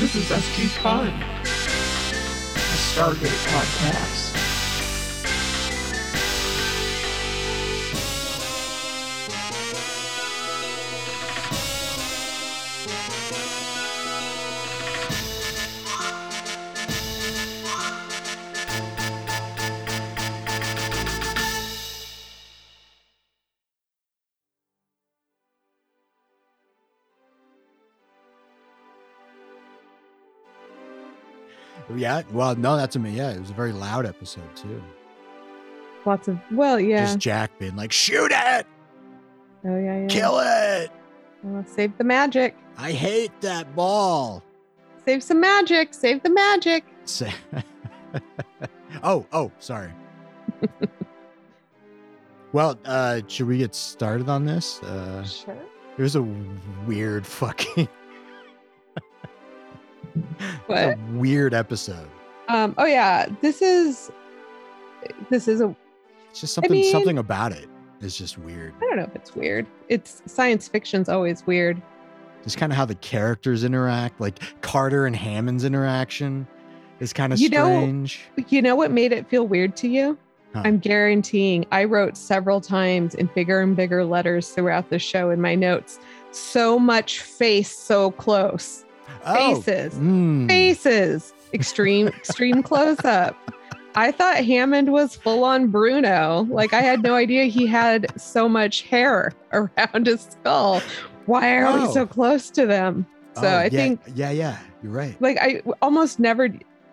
This is SG Fun, a Stargate podcast. Yeah. Well, no, that's a me. yeah. It was a very loud episode too. Lots of well, yeah. Just Jack being like, "Shoot it, oh yeah, yeah. kill it." Save the magic. I hate that ball. Save some magic. Save the magic. Say- oh, oh, sorry. well, uh, should we get started on this? Uh, Sure. it was a weird fucking What? a weird episode. Um. Oh yeah. This is. This is a. It's just something mean- something about it is just weird. I don't know if it's weird. It's science fiction's always weird. Just kind of how the characters interact, like Carter and Hammond's interaction is kind of You know- strange. You know what made it feel weird to you? Huh. I'm guaranteeing I wrote several times in bigger and bigger letters throughout the show in my notes. So much face so close. Oh, Faces. mm. Faces. Extreme, extreme close up. I thought Hammond was full on Bruno. Like I had no idea he had so much hair around his skull. Why are Oh. we so close to them? So Oh, I yeah, think yeah, yeah, you're right. like I almost never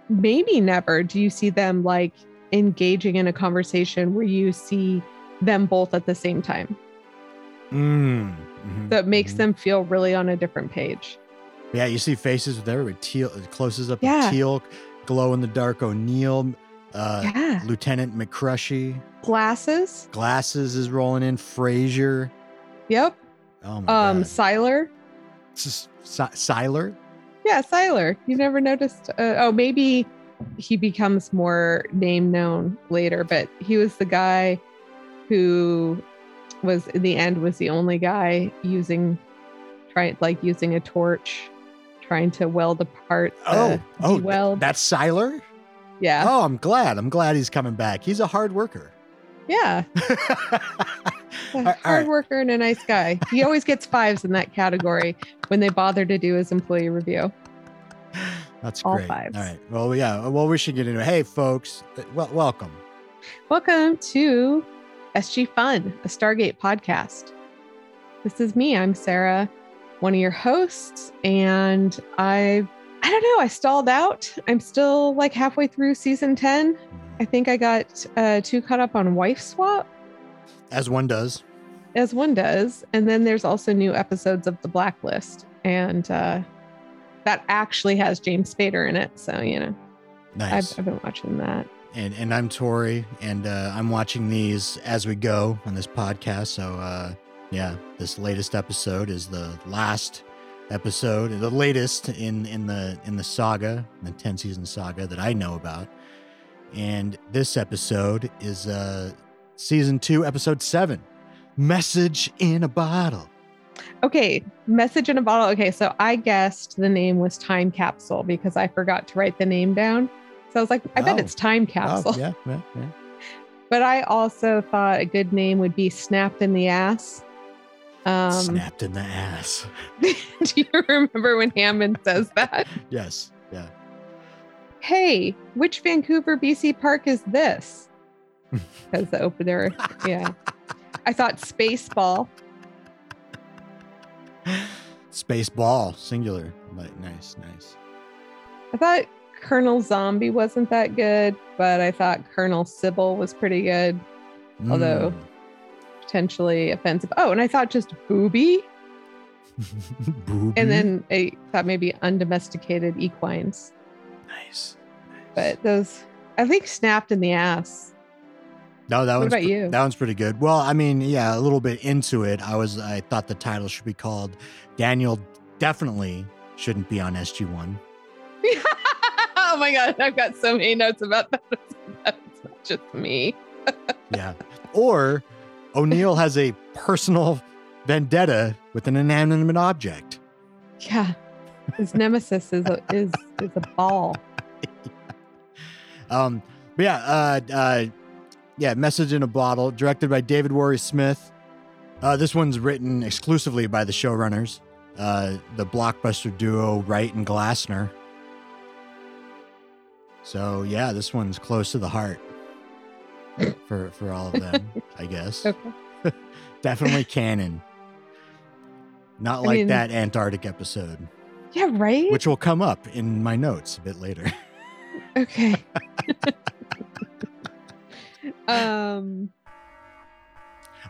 maybe never do you see them like engaging in a conversation where you see them both at the same time Mm, mhm, that makes mhm. them feel really on a different page Yeah, you see faces with everybody. Teal'c closes up. Yeah. Teal'c, glow in the dark. O'Neill, uh, yeah Lieutenant McCrushy, glasses glasses is rolling in. Fraiser. yep Oh my um god. siler S- Siler. yeah siler you never noticed uh, oh maybe he becomes more name known later but he was the guy who was in the end was the only guy using trying like using a torch trying to weld apart Oh, oh, weld that's Siler. yeah Oh, I'm glad. I'm glad he's coming back. He's a hard worker. yeah a hard worker and a nice guy he always gets fives in that category when they bother to do his employee review That's All great. fives. All right. Well, yeah. Well, we should get into it. Hey, folks. uh, Well, welcome. Welcome to SG Fun, a Stargate podcast. This is me. I'm Sarah, one of your hosts, and I I don't know, I stalled out. I'm still like halfway through season 10. I think I got uh too caught up on Wife Swap As one does. as one does, and then there's also new episodes of The Blacklist and uh that actually has James Spader in it, so you know, Nice. I've, I've been watching that. and and I'm Tori, and uh, I'm watching these as we go on this podcast. So uh, yeah, this latest episode is the last episode, the latest in in the in the saga, the ten season saga that I know about. And this episode is uh, season two, episode seven, message in a bottle. Okay, message in a bottle. Okay, so I guessed the name was Time Capsule because I forgot to write the name down. So I was like, I bet Oh. it's Time Capsule. Oh, yeah, yeah, yeah. But I also thought a good name would be Snapped in the Ass. Um, Snapped in the ass. do you remember when Hammond says that? Yes, yeah. Hey, which Vancouver, BC park is this? Because the opener, yeah. I thought Spaceball. Space ball, singular. Like, nice, nice. I thought Colonel Zombie wasn't that good, but I thought Colonel Sybil was pretty good. Although- Mm. Potentially offensive. Oh, and I thought just booby, Booby. and then I thought maybe undomesticated equines. nice. But those, I think, snapped in the ass. No, that What one's about pre- you? That one's pretty good. Well, I mean, yeah, a little bit into it. I was I thought the title should be called Daniel definitely shouldn't be on SG one. oh my god, I've got so many notes about that. That's not just me. Yeah. or O'Neill has a personal vendetta with an inanimate object. Yeah, His nemesis is a, is is a ball. Um, but yeah, uh, uh, yeah, Message in a Bottle, directed by David Warry-Smith. Uh, this one's written exclusively by the showrunners, uh, the blockbuster duo Wright and Glassner. So yeah, this one's close to the heart for for all of them, I guess. Okay. Definitely canon. Not I like mean- that Antarctic episode, Yeah, right. which will come up in my notes a bit later. okay. um,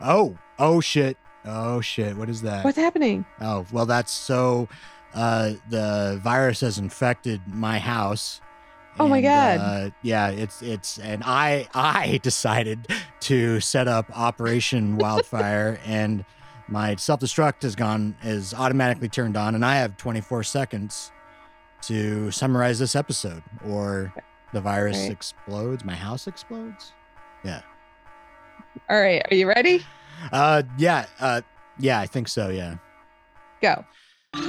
Oh, oh shit. Oh shit. What is that? what's happening? Oh, well, that's so uh, the virus has infected my house. Oh my and, God. Uh, yeah, it's it's and I I decided to set up Operation Wildfire and my self-destruct has gone is automatically turned on and I have 24 seconds to summarize this episode or the virus Right. explodes, my house explodes. Yeah. All right, are you ready? Uh yeah, uh yeah, I think so, yeah. Go.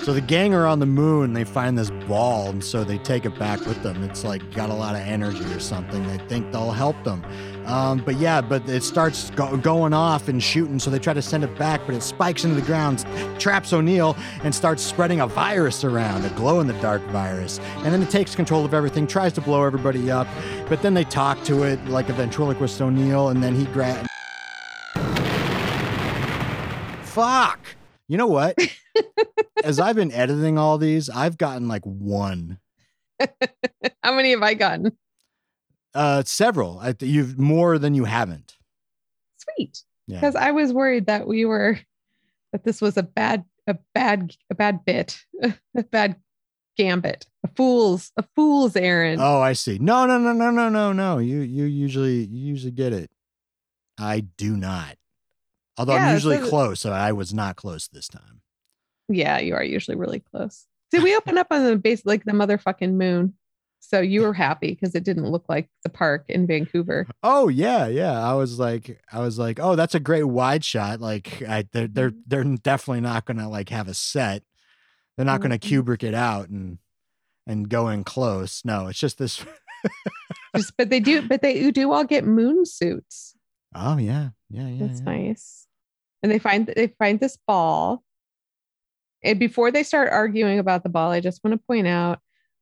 So the gang are on the moon. They find this ball, and so they take it back with them. It's like got a lot of energy or something. They think they'll help them. Um, but yeah, but it starts go- going off and shooting. So they try to send it back, but it spikes into the ground, traps O'Neill, and starts spreading a virus around, a glow in the dark virus. And then it takes control of everything, tries to blow everybody up. But then they talk to it like a ventriloquist O'Neill, and then he grabs. Fuck. You know what? As I've been editing all these, I've gotten like one, How many have I gotten? uh, several. I, you've more than you haven't. Sweet. Yeah. Because I was worried that we were that this was a bad a bad a bad bit a bad gambit a fool's a fool's errand. Oh, I see. No, no, no, no, no, no, no. You you usually you usually get it. I do not. Although Yeah, I'm usually so- close, so I was not close this time. Yeah, you are usually really close. Did we open up on the base like the motherfucking moon? So you were happy because it didn't look like the park in Vancouver. Oh yeah, yeah. I was like, I was like, oh, that's a great wide shot. Like, I they're they're Mm-hmm. they're definitely not gonna like have a set. They're not gonna Mhm. Kubrick it out and and go in close. No, it's just this. Just but they do but they do all get moon suits. Oh yeah, yeah, yeah. That's yeah. nice. And they find they find this ball. And before they start arguing about the ball, I just want to point out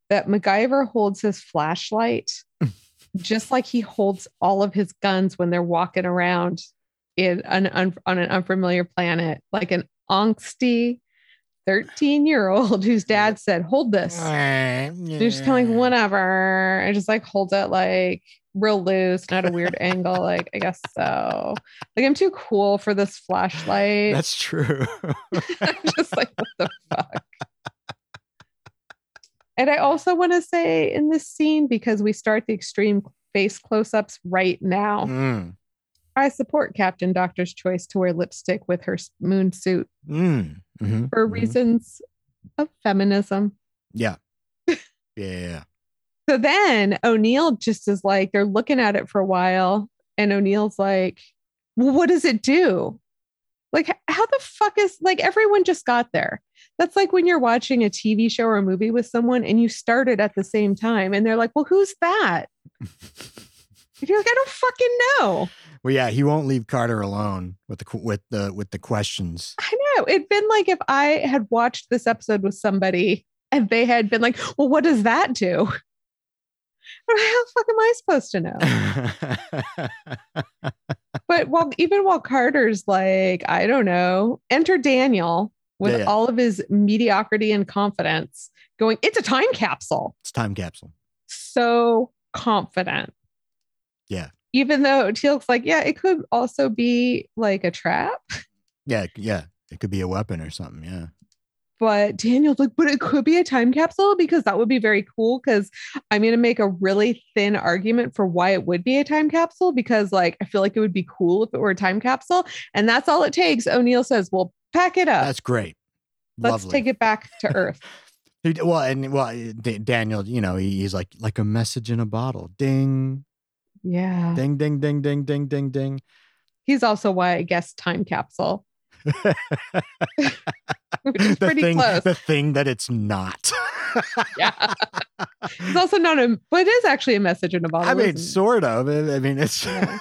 that MacGyver holds his flashlight just like he holds all of his guns when they're walking around in an un, on an unfamiliar planet, like an angsty 13 year old whose dad said, Hold this. They're just kind of like, whatever. I just like hold it like real loose, not a weird angle. Like, I guess so. Like, I'm too cool for this flashlight. That's true. I'm just like, what the fuck? And I also want to say in this scene, because we start the extreme face close ups right now, Mm, I support Captain Doctor's choice to wear lipstick with her moon suit mm, mhm, for mhm. reasons of feminism. Yeah. Yeah, yeah, yeah. So then O'Neill just is like, they're looking at it for a while, and O'Neill's like, well, what does it do? Like, how the fuck is like everyone just got there? That's like when you're watching a TV show or a movie with someone and you started at the same time, and they're like, well, who's that? And you're like, I don't fucking know. Well, yeah, he won't leave Carter alone with the with the with the questions. I know. It'd been like if I had watched this episode with somebody and they had been like, well, what does that do? How the fuck am I supposed to know? but while even while Carter's like, I don't know, enter Daniel with Yeah, yeah. all of his mediocrity and confidence, going, it's a time capsule. it's time capsule. So confident. Yeah. Even though Teal'c's like, yeah, it could also be like a trap. Yeah, yeah. It could be a weapon or something. Yeah. But Daniel's like, but it could be a time capsule because that would be very cool. Because I'm going to make a really thin argument for why it would be a time capsule. Because, like, I feel like it would be cool if it were a time capsule. And that's all it takes. O'Neill says, well, pack it up. That's great. Let's Lovely. take it back to Earth. Well, and well, uh, D- Daniel, you know, he, he's like like a message in a bottle. Ding, yeah. ding, ding, ding, ding, ding, ding, ding. He's also why I guess time capsule. which is the pretty thing, close. the thing that it's not. yeah. It's also not a, but it is actually a message in a bottle. I mean, sort of. I I mean, it's, Yeah.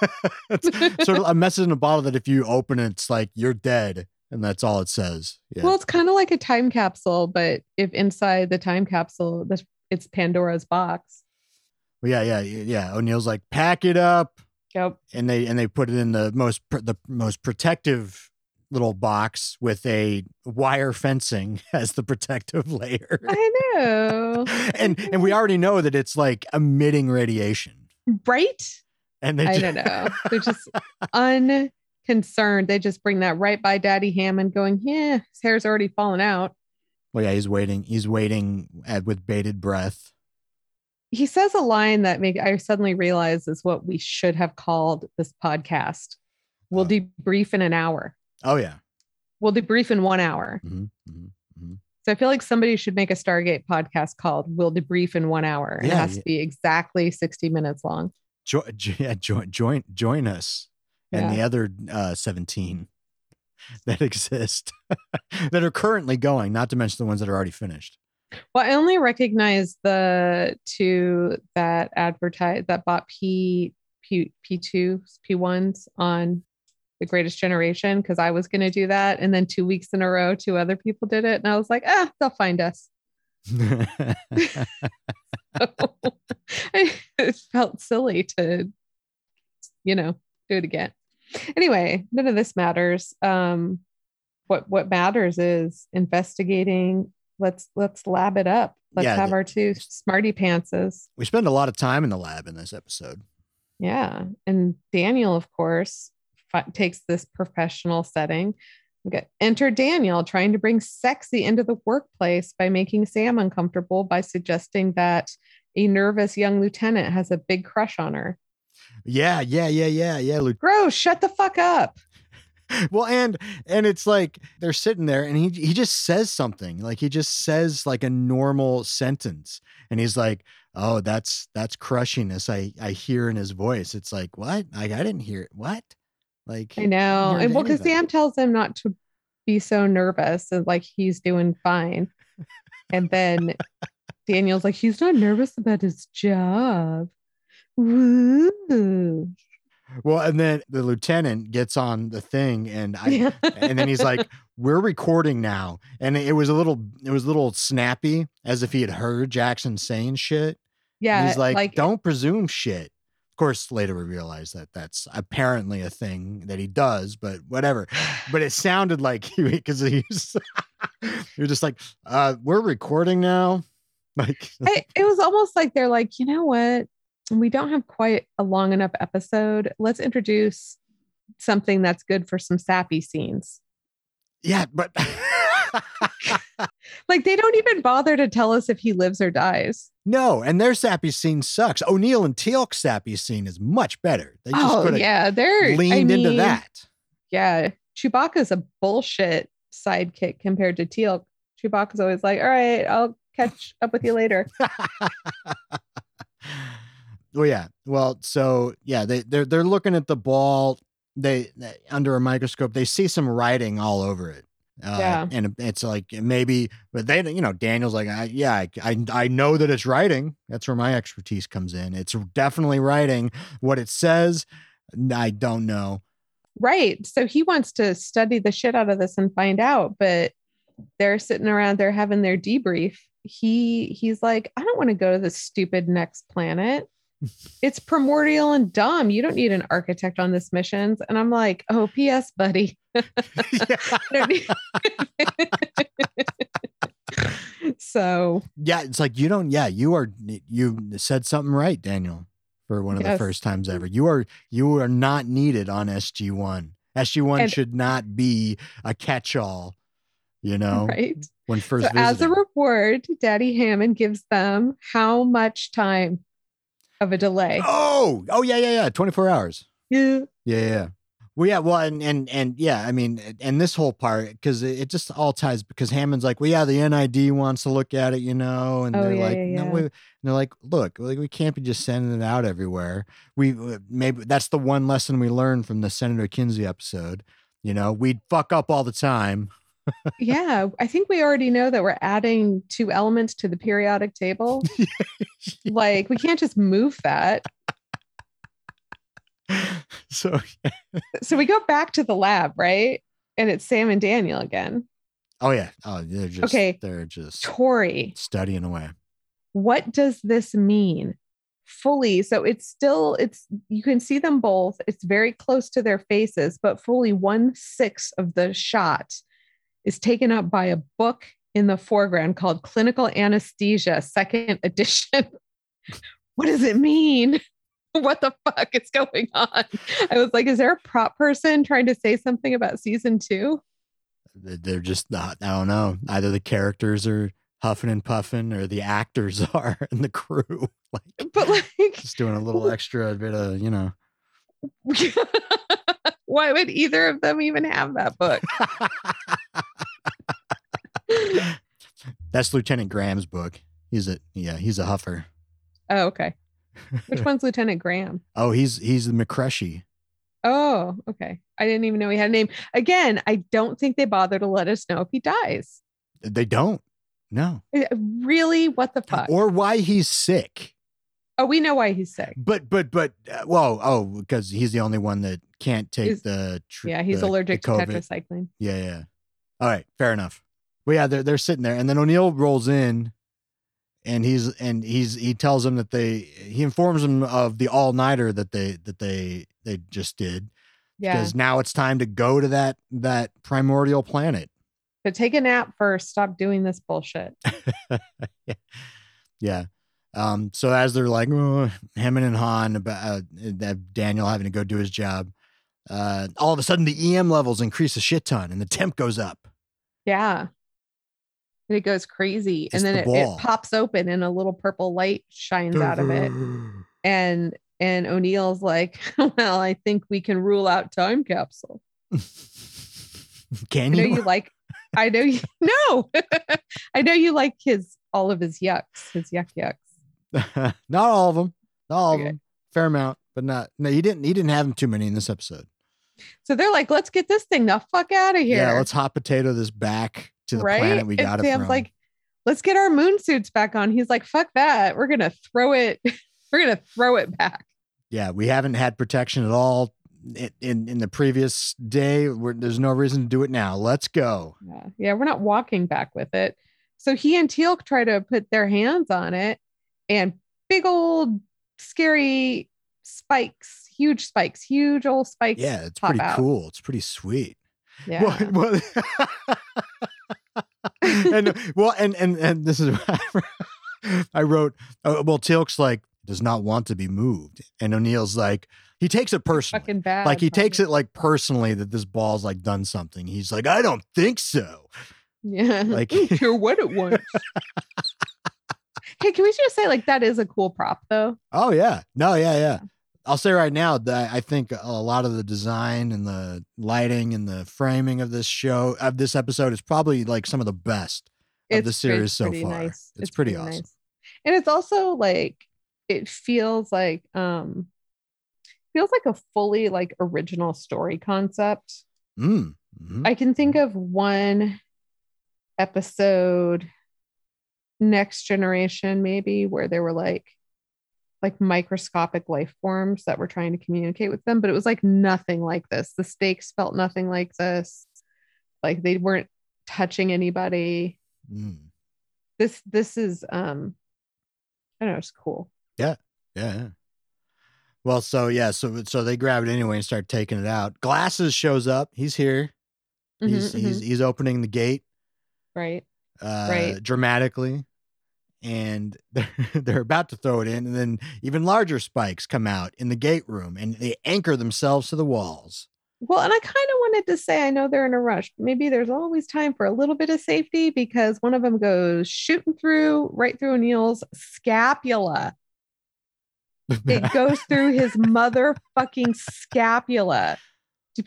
it's sort of a message in a bottle that if you open it, it's like you're dead, and that's all it says. Yeah. Well, it's kind of like a time capsule, but if inside the time capsule, this it's Pandora's box. Well, yeah, yeah, yeah. O'Neill's like, pack it up, Yep. and they and they put it in the most pr- the most protective little box with a wire fencing as the protective layer. I know. and and we already know that it's like emitting radiation. right? And they I ju- don't know. They're just unconcerned. They just bring that right by Daddy Hammond, going, "Yeah, his hair's already fallen out." Well, yeah, he's waiting. He's waiting at, with bated breath. He says a line that make I suddenly realize is what we should have called this podcast. We'll Oh. debrief in an hour. Oh yeah. We'll debrief in one hour. hmm hmm So I feel like somebody should make a Stargate podcast called "We'll Debrief in One Hour." Yeah, it has yeah. to be exactly sixty minutes long. Jo- jo- yeah, join join join us and the other uh, seventeen that exist that are currently going. Not to mention the ones that are already finished. Well, I only recognize the two that advertise that bought P P P twos P ones on the Greatest Generation because I was going to do that, and then two weeks in a row, two other people did it, and I was like, ah, they'll find us. it felt silly to, you know, do it again. Anyway, none of this matters. Um, what what matters is investigating. Let's let's lab it up. Let's Yeah, have the- our two smarty pantses. we spend a lot of time in the lab in this episode. Yeah, and Daniel, of course, fi- takes this professional setting. We got enter Daniel trying to bring sexy into the workplace by making Sam uncomfortable by suggesting that a nervous young lieutenant has a big crush on her. Yeah, yeah, yeah, yeah, yeah. Gross, shut the fuck up. Well, and and it's like they're sitting there, and he he just says something like he just says like a normal sentence, and he's like, "Oh, that's that's crushiness." I I hear in his voice. It's like, what? Like I didn't hear it. What? Like I know. And well, because. Sam tells him not to be so nervous and like he's doing fine. And then Daniel's like, he's not nervous about his job. Woo. Well, and then the lieutenant gets on the thing, and I and then he's like, "We're recording now," and it was a little, it was a little snappy, as if he had heard Jackson saying shit. And yeah. he's like, like "Don't presume shit." Of course, later we realize that that's apparently a thing that he does, but whatever. But it sounded like he because he's you're just like, uh, "We're recording now." Like, I- it was almost like they're like, you know what? We don't have quite a long enough episode. Let's introduce something that's good for some sappy scenes. yeah, but Like they don't even bother to tell us if he lives or dies. no, and their sappy scene sucks. O'Neill and Teal'c's sappy scene is much better. They just Oh yeah, they're leaned I into that. Yeah, Chewbacca's a bullshit sidekick compared to Teal. Chewbacca's always like, "All right, I'll catch up with you later." well, yeah. Well, so yeah, they they're they're looking at the ball. They, they under a microscope, they see some writing all over it. Uh, Yeah. and it's like maybe, but they, you know, Daniel's like, I, yeah, I, I, I know that it's writing. That's where my expertise comes in. It's definitely writing. What it says, I don't know. right. So he wants to study the shit out of this and find out, but they're sitting around there having their debrief. He he's like, "I don't want to go to the stupid next planet. It's primordial and dumb. You don't need an architect on this missions." And I'm like, "Oh, PS, buddy." I don't need- so Yeah, it's like you don't. Yeah, you are. You said something right, Daniel, for one of the first times ever. You are. You are not needed on SG one. SG one And- should not be a catch-all. You know, right. when first So as a reward, Daddy Hammond gives them how much time of a delay? Oh, oh yeah, yeah, yeah. Twenty four hours. Yeah. Yeah, yeah. yeah. Well, yeah, well, and and and yeah, I mean, and this whole part because it, it just all ties because Hammond's like, well, yeah, the NID wants to look at it, you know, and Oh, they're yeah, like, yeah, no, yeah. and they're like, look, like we can't be just sending it out everywhere. We uh, maybe that's the one lesson we learned from the Senator Kinsey episode. You know, we'd fuck up all the time. Yeah, I think we already know that we're adding two elements to the periodic table. like we can't just move that. so So we go back to the lab, right? And it's Sam and Daniel again. oh yeah. Oh they're just Okay. they're just Tori, studying away. what does this mean? Fully. So it's still, it's you can see them both. It's very close to their faces, but fully one sixth of the shot is taken up by a book in the foreground called Clinical Anesthesia, second edition. what does it mean? What the fuck is going on? I was like, is there a prop person trying to say something about season two? They- They're just not, I don't know. Either the characters are huffing and puffing or the actors are and the crew. Like But like, just doing a little extra bit of, you know. why would either of them even have that book? That's Lieutenant Graham's book. He's a yeah, he's a huffer. Oh, okay. Which one's Lieutenant Graham? Oh, he's he's the McCrushy. Oh, okay. I didn't even know he had a name. Again, I don't think they bother to let us know if he dies. They don't. No. Eh, Really? What the fuck? Or why he's sick. oh, we know why he's sick. But but but uh, whoa, oh, because he's the only one that can't take He's- the tr- Yeah, he's the- allergic the to tetracycline. Yeah, yeah. All right, fair enough. Well, yeah, they're they're sitting there, and then O'Neill rolls in, and he's and he's he tells them that they he informs them of the all nighter that they that they they just did Yeah. because now it's time to go to that that primordial planet. But take a nap first. Stop doing this bullshit. Yeah. Um. So as they're like "Oh," Hammond and Han about uh, that Daniel having to go do his job, uh, all of a sudden the EM levels increase a shit ton, and the temp goes up. Yeah. And it goes crazy. And then the it, it pops open and a little purple light shines out of it. And and O'Neill's like, Well, I think we can rule out time capsule. Can I know you? you like I know you no. I know you like his all of his yucks, his yuck yucks. not all of them. Not all Okay. of them. Fair amount, but not. No, he didn't. He didn't have them too many in this episode. So they're like, let's get this thing the fuck out of here. Yeah, let's hot potato this back to the right? planet we and got it Sam's from. like, let's get our moon suits back on. He's like, fuck that. We're gonna throw it, we're gonna throw it back. yeah, we haven't had protection at all in in, in the previous day. We're, there's no reason to do it now. Let's go. Yeah. yeah, we're not walking back with it. So he and Teal'c try to put their hands on it, and big old scary spikes, huge spikes, huge old spikes. Yeah, it's pretty out. cool. It's pretty sweet. Yeah. Well, well- and well, and and and this is I, wrote. Uh, well, Teal'c's like does not want to be moved, and O'Neill's like he takes it personally. Fucking bad. like he takes it like personally that this ball's like done something. He's like, I don't think so. Yeah. like- care what it was. hey, can we just say like that is a cool prop though? Oh yeah, no, yeah, yeah. I'll say right now that I think a lot of the design and the lighting and the framing of this show of this episode is probably like some of the best of the series pretty- so far. nice. It's pretty awesome. And it's also like it feels like um feels like a fully like original story concept. Mm. mhm. I can think of one episode next generation maybe where they were like like microscopic life forms that were trying to communicate with them but it was like nothing like this the stakes felt nothing like this like they weren't touching anybody Mm. this this is um i don't know it's cool Yeah, yeah. Well, so yeah, so so they grab it anyway and start taking it out. Glasses shows up. He's here. He's Mhm, he's mhm. he's opening the gate right uh Right. dramatically. And they're, they're about to throw it in, and then even larger spikes come out in the gate room and they anchor themselves to the walls. well and i kind of wanted to say i know they're in a rush maybe there's always time for a little bit of safety because one of them goes shooting through right through O'Neill's scapula it goes through his motherfucking scapula.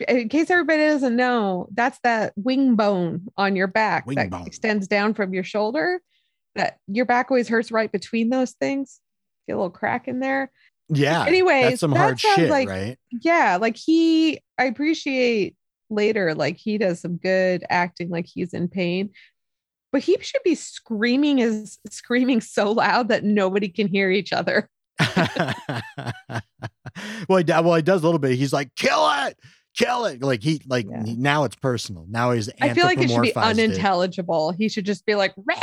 In case everybody doesn't know, that's that wing bone on your back Wing that bone. extends down from your shoulder. That your back always hurts right between those things. Get a little crack in there. yeah. Anyways, that's some that hard sounds shit, like- right? Yeah, like he, I appreciate later, like he does some good acting, like he's in pain. But he should be screaming is screaming so loud that nobody can hear each other. well, he, well, he does a little bit. He's like, kill it, kill it. Like he, like Yeah. he- now it's personal. Now he's. I feel like it should be anthropomorphized it. unintelligible. He should just be like, "Rah!"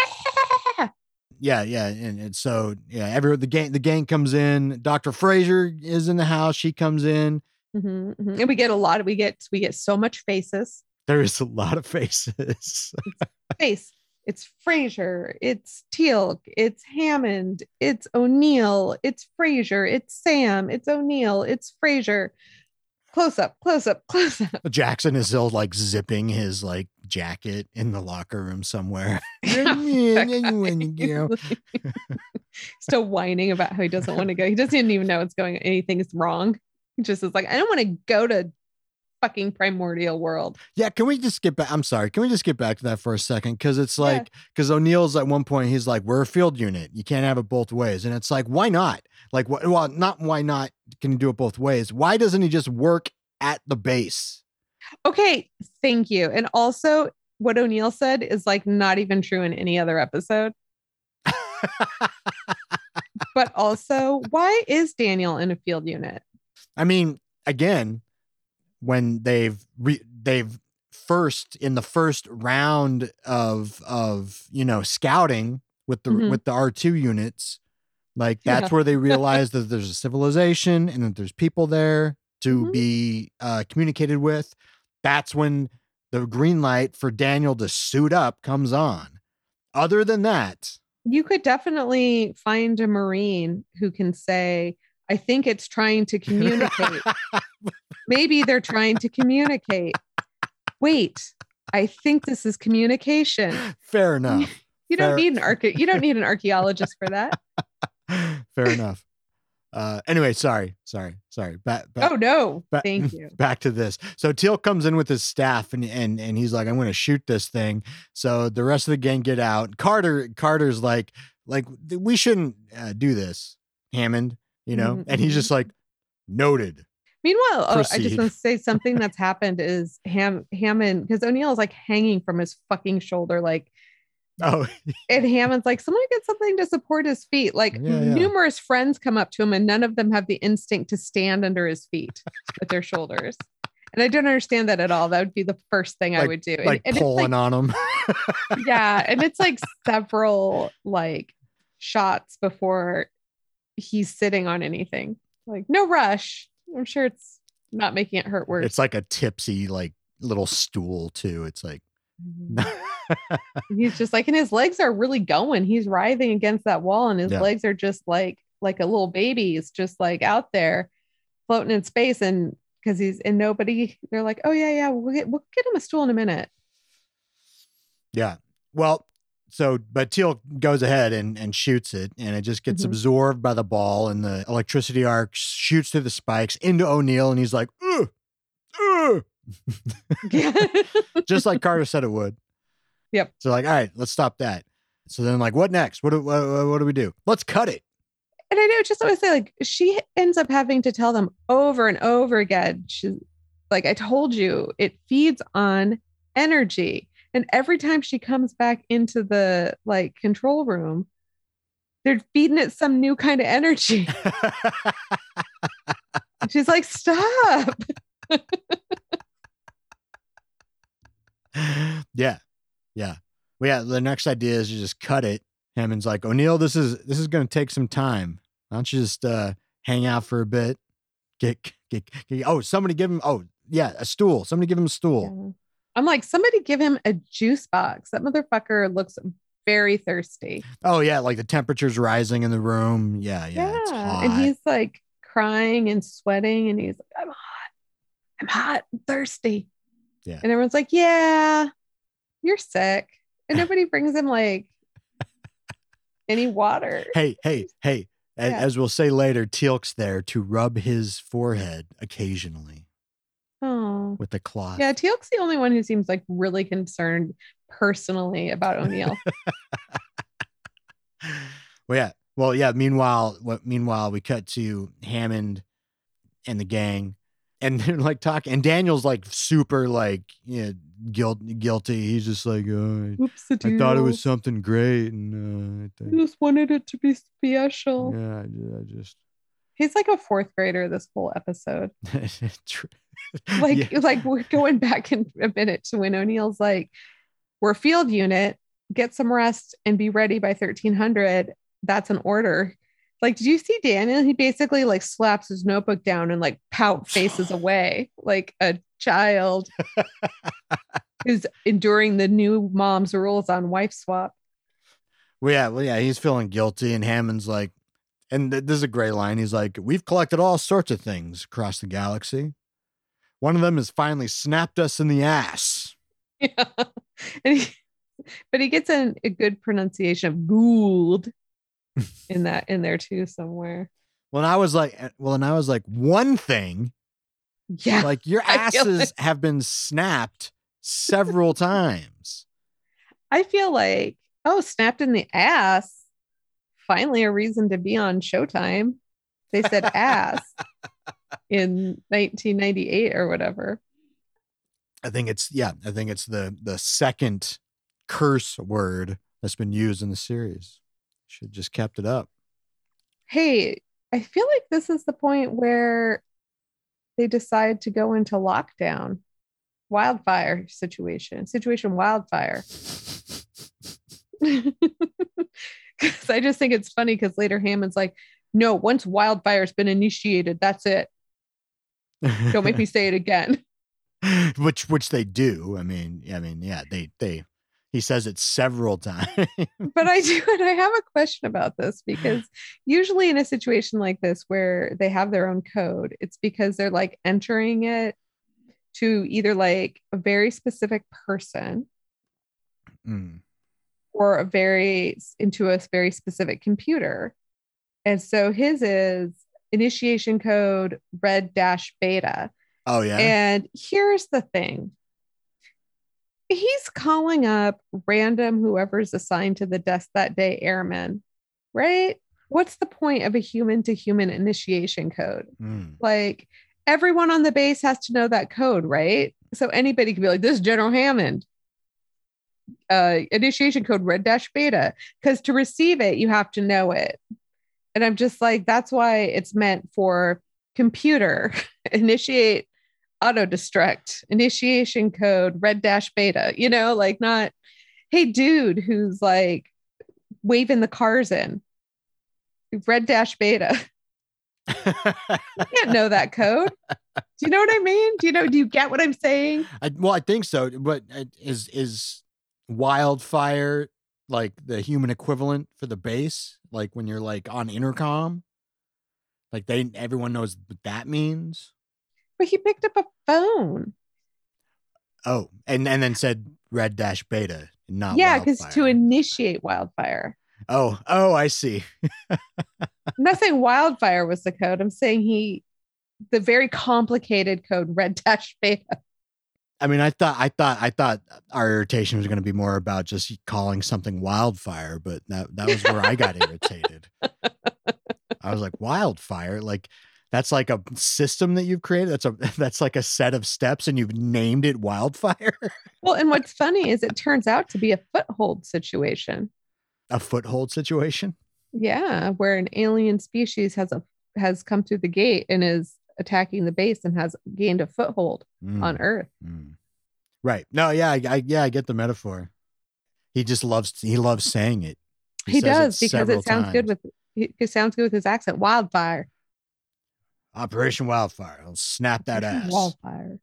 Yeah, yeah, and, and so yeah, every the gang the gang comes in. Doctor Fraiser is in the house. She comes in. Mhm, mhm. and we get a lot of we get we get so much faces. There is a lot of faces. Face. It's Fraiser. It's Teal'c. It's Hammond. It's O'Neill. It's Fraiser. It's Sam. It's O'Neill. It's Fraiser. Close up. Close up. Close up. Jackson is still like zipping his like jacket in the locker room somewhere. Oh, still whining about how he doesn't want to go. He doesn't even know what's going. Anything's wrong. He just is like, I don't want to go to fucking primordial world. Yeah, can we just get back? I'm sorry. Can we just get back to that for a second? Because it's like, because O'Neill's at one point, he's like, we're a field unit. You can't have it both ways. And it's like, why not? Like, what? Well, not why not can you do it both ways? Why doesn't he just work at the base? Okay, thank you. And also, what O'Neill said is like not even true in any other episode. But also, why is Daniel in a field unit? I mean, again, when they've re- they've first in the first round of of you know scouting with the Mhm. with the R two units, like that's Yeah. where they realize that there's a civilization and that there's people there to Mhm. be uh, communicated with. That's when the green light for Daniel to suit up comes on. Other than that, You could definitely find a Marine who can say, I think it's trying to communicate. Maybe they're trying to communicate. Wait, I think this is communication. fair enough. You don't need an arche- you don't need an archaeologist for that. fair enough. Uh, anyway, sorry, sorry, sorry. Back, back, Oh no. Thank you. back to this. So Teal'c comes in with his staff and and and he's like, I'm gonna shoot this thing. So the rest of the gang get out. Carter Carter's like, like we shouldn't uh, do this, Hammond, you know? Mhm, And he's mhm. just like, noted. Meanwhile, oh, I just want to say something that's happened is Ham Hammond because O'Neill is like hanging from his fucking shoulder, like Oh, and Hammond's like, someone get something to support his feet. Like Yeah, yeah. numerous friends come up to him, and none of them have the instinct to stand under his feet with their shoulders. And I don't understand that at all. That would be the first thing I would do. And- like and it's pulling on him. yeah, and it's like several like shots before he's sitting on anything. Like no rush. I'm sure it's not making it hurt worse. it's like a tipsy, like little stool too. It's like mm-hmm. he's just like and his legs are really going he's writhing against that wall and his Yeah. legs are just like like a little baby he's just like out there floating in space and because he's and nobody they're like oh yeah yeah we'll get we'll get him a stool in a minute Yeah. Well, so but Teal'c goes ahead and and shoots it, and it just gets Mhm. absorbed by the ball, and the electricity arc shoots through the spikes into O'Neill, and he's like, Ugh, ugh," just like Carter said it would. Yep. So like, all right, let's stop that. So then, like, what next? What do what, what do we do? Let's cut it. and I know just always say like she ends up having to tell them over and over again. She's like, I told you, it feeds on energy. And every time she comes back into the like control room, they're feeding it some new kind of energy. She's like, stop. yeah, yeah. Well, yeah. The next idea is you just cut it. Hammond's like, O'Neill, this is this is going to take some time. Why don't you just uh, hang out for a bit? Get, get, get oh, somebody give him. Oh, yeah, a stool. Somebody give him a stool. Yeah. I'm like, somebody give him a juice box. That motherfucker looks very thirsty. Oh yeah, like the temperature's rising in the room. Yeah, yeah. It's hot. And he's like crying and sweating and he's like, I'm hot. I'm hot and thirsty. Yeah. And everyone's like, Yeah, you're sick. And nobody brings him like any water. hey, hey, hey. Yeah. As we'll say later, Teal'c's there to rub his forehead occasionally Oh. with the cloth. Yeah, Teal'c's the only one who seems like really concerned personally about O'Neill. well, yeah. Well, yeah. Meanwhile, what? Meanwhile, we cut to Hammond and the gang. and they're like talking, and Daniel's like super like you know, guilt guilty. He's just like, oh, Oops, I, I thought it was something great, and uh, I I think, just wanted it to be special. yeah, I I just, He's like a fourth grader this whole episode. Like, Yeah. like we're going back in a minute to when O'Neill's like, we're field unit, get some rest and be ready by 1300. That's an order. Like, did you see Daniel? He basically like slaps his notebook down and like pout faces away like a child who's enduring the new mom's rules on wife swap. Well, yeah, well, yeah, he's feeling guilty, and Hammond's like, and th- this is a great line. He's like, "We've collected all sorts of things across the galaxy. One of them has finally snapped us in the ass." Yeah. And he, but he gets an, a good pronunciation of Goa'uld in that in there too somewhere. Well, and I was like, eh, well, and I was like, one thing, Yeah. like your asses have been snapped several times. I feel like, oh, snapped in the ass. Finally, a reason to be on Showtime. They said ass in 1998 or whatever. I think it's yeah, I think it's the the second curse word that's been used in the series. Should just kept it up. Hey, I feel like this is the point where they decide to go into lockdown, wildfire situation, situation wildfire. Because I just think it's funny because later Hammond's like, no, once wildfire's been initiated, that's it. Don't make me say it again. which which they do. I mean, I mean, yeah, they they he says it several times. but I do, and I have a question about this because usually in a situation like this where they have their own code, it's because they're like entering it to either like a very specific person Mm. Or a very into a very specific computer. And so his is initiation code red dash beta. Oh yeah. And here's the thing. He's calling up random whoever's assigned to the desk that day airmen, right? What's the point of a human to human initiation code? Mm. Like everyone on the base has to know that code, right? So anybody could be like, this is General Hammond. Uh, initiation code red dash beta. Because to receive it, you have to know it. And I'm just like, that's why it's meant for computer initiate auto destruct initiation code red dash beta, you know, like not, hey, dude, who's like waving the cars in red dash beta. You can't know that code. Do you know what I mean? Do you know? Do you get what I'm saying? I, well, I think so. But is is wildfire like the human equivalent for the base? Like when you're like on intercom, like they everyone knows what that means. But he picked up a phone. Oh, and and then said red dash beta, not yeah, because to initiate wildfire. oh oh I see. I'm not saying wildfire was the code. I'm saying he, the very complicated code red dash beta. I mean, I thought I thought I thought our irritation was going to be more about just calling something wildfire, but that that was where I got irritated. I was like, wildfire, like that's like a system that you've created. That's a that's like a set of steps, and you've named it wildfire. Well, and what's funny is it turns out to be a foothold situation. a foothold situation. Yeah, where an alien species has a has come through the gate and is attacking the base and has gained a foothold Mm, on Earth. mm. Right. No. Yeah. I, I yeah. I get the metaphor. He just loves he loves saying it. He, says does because it sounds good with it sounds good with his accent. Wildfire. Operation Wildfire. I'll snap that ass. Wildfire.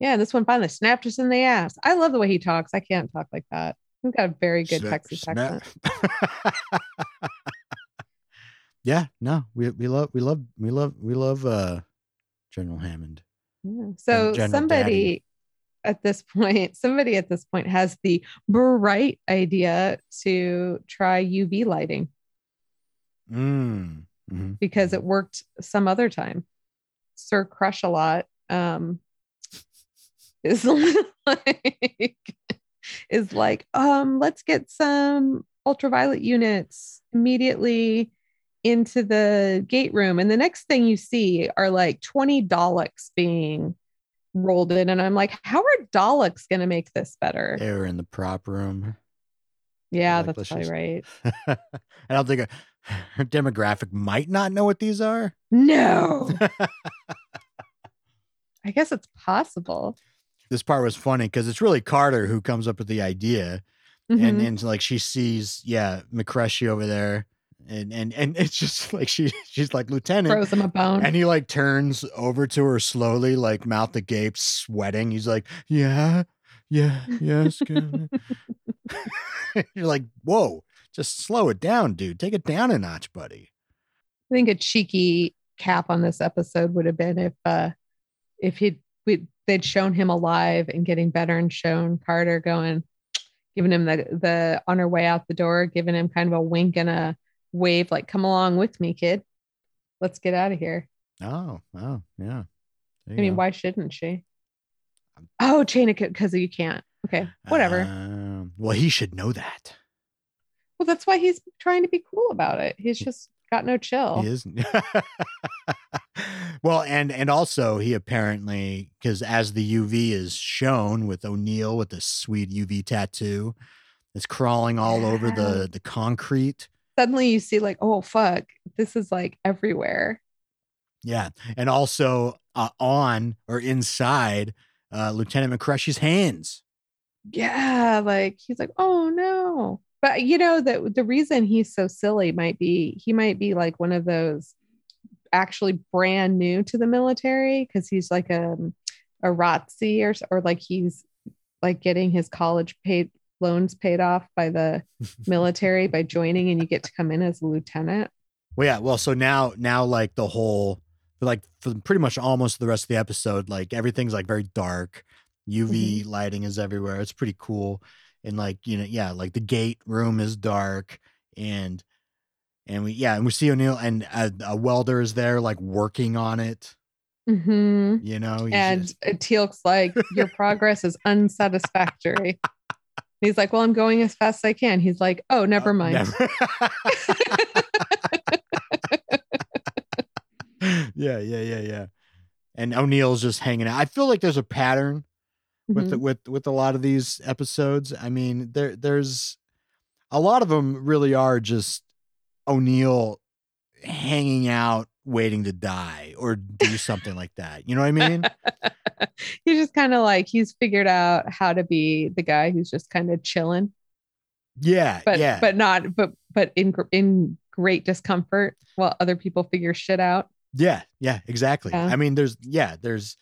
Yeah, this one finally snapped us in the ass. I love the way he talks. I can't talk like that. He's got a very good Snap- Texas snap. accent. yeah, no, we we love we love we love we love uh General Hammond. Yeah. So General somebody Daddy. at this point, somebody at this point has the bright idea to try UV lighting Mm. mhm. because it worked some other time. Sir Crush a lot um, is like is like um let's get some ultraviolet units immediately into the gate room, and the next thing you see are like 20 Daleks being rolled in. And I'm like, how are Daleks going to make this better? They were in the prop room. Yeah, like, that's probably just- right. I don't think a, her demographic might not know what these are. No, I guess it's possible. this part was funny because it's really Carter who comes up with the idea, and Mhm. and like she sees, yeah, McCrushy over there, and and and it's just like she she's like Lieutenant, throws him a bone. and he like turns over to her slowly, like mouth agape, sweating. He's like, yeah, yeah, yes. good." You're like, whoa, just slow it down, dude. Take it down a notch, buddy. I think a cheeky cap on this episode would have been if uh if he'd we they'd shown him alive and getting better and shown Carter going, giving him the the on her way out the door, giving him kind of a wink and a wave, like, come along with me, kid. Let's get out of here. Oh, oh, yeah. I mean, go. why shouldn't she? Oh, chain because you can't. Okay, whatever. Um, well, he should know that. well, that's why he's trying to be cool about it. He's just got no chill. He isn't. well, and and also he apparently because as the UV is shown with O'Neill with the sweet UV tattoo, it's crawling all over the the concrete. Suddenly you see like, oh fuck, this is like everywhere. Yeah, and also uh, on or inside uh, Lieutenant McCrushy's hands. yeah like he's like oh no but you know that the reason he's so silly might be he might be like one of those actually brand new to the military because he's like a a ROTC or or like he's like getting his college paid loans paid off by the military by joining and you get to come in as a lieutenant Well, yeah. Well, so now, now, like the whole, like for pretty much almost the rest of the episode, like everything's like very dark. UV lighting is everywhere. It's pretty cool, and like you know, yeah, like the gate room is dark, and and we yeah, and we see O'Neill and a, a welder is there, like working on it. hmm You know, and just- Teal'c's like, Your progress is unsatisfactory. He's like, Well, I'm going as fast as I can. He's like, Oh, never uh, mind. never- yeah, yeah, yeah, yeah. And O'Neill's just hanging out. I feel like there's a pattern with the, Mhm. with with a lot of these episodes. I mean, there there's a lot of them really are just O'Neill hanging out, waiting to die or do something like that. You know what I mean? he's just kind of like he's figured out how to be the guy who's just kind of chilling, Yeah, but yeah, but not but but in in great discomfort while other people figure shit out. yeah, yeah. Exactly. Yeah. I mean, there's yeah, there's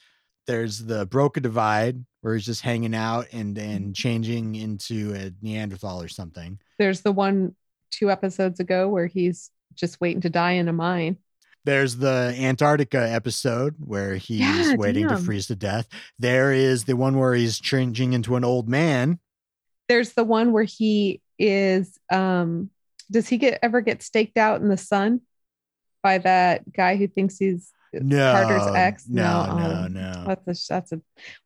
there's the Broca Divide where he's just hanging out and Mm-hmm. and changing into a Neanderthal or something. There's the one two episodes ago where he's just waiting to die in a mine. There's the Antarctica episode where he's Yeah, waiting to freeze to death. There is the one where he's changing into an old man. There's the one where he is um does he get ever get staked out in the sun by that guy who thinks he's No, Carter's ex? No, No, no, um, no. that's a that's a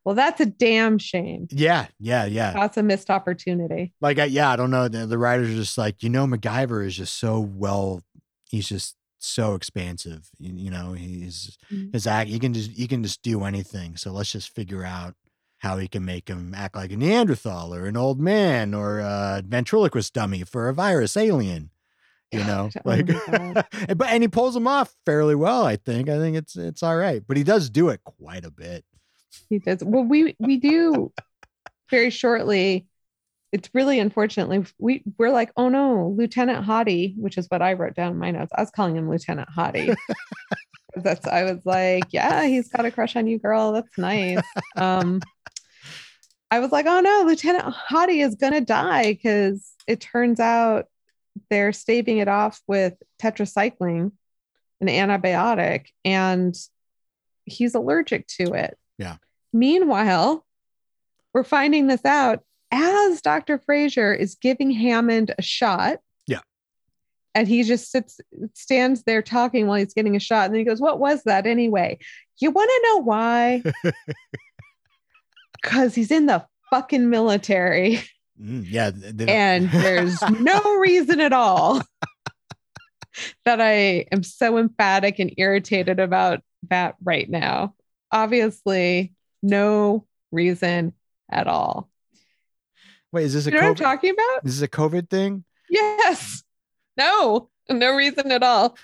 well that's a damn shame. Yeah, yeah, yeah. That's a missed opportunity. Like, I, yeah, I don't know. The, the writers are just like, you know, MacGyver is just so well. He's just so expansive. You, you know, he's Mhm. his act. He can just he can just do anything. So let's just figure out how he can make him act like a Neanderthal or an old man or a ventriloquist dummy for a virus alien. You know, oh like, but and he pulls them off fairly well. I think. I think it's it's all right. But he does do it quite a bit. He does. Well, we we do very shortly. It's really unfortunately we we're like, oh no, Lieutenant Hottie, which is what I wrote down in my notes. I was calling him Lieutenant Hottie. That's I was like, yeah, he's got a crush on you, girl. That's nice. Um, I was like, oh no, Lieutenant Hottie is gonna die because it turns out they're staving it off with tetracycline, an antibiotic, and he's allergic to it. Yeah. Meanwhile, we're finding this out as Dr. Fraiser is giving Hammond a shot. Yeah. And he just sits, stands there talking while he's getting a shot. And then he goes, What was that anyway? You want to know why? Because he's in the fucking military Mm, yeah, th- they don't- and there's no reason at all. that I am so emphatic and irritated about that right now. Obviously, no reason at all. Wait, is this a You know what I'm COVID? talking about? This is a COVID thing? Yes. No, no reason at all.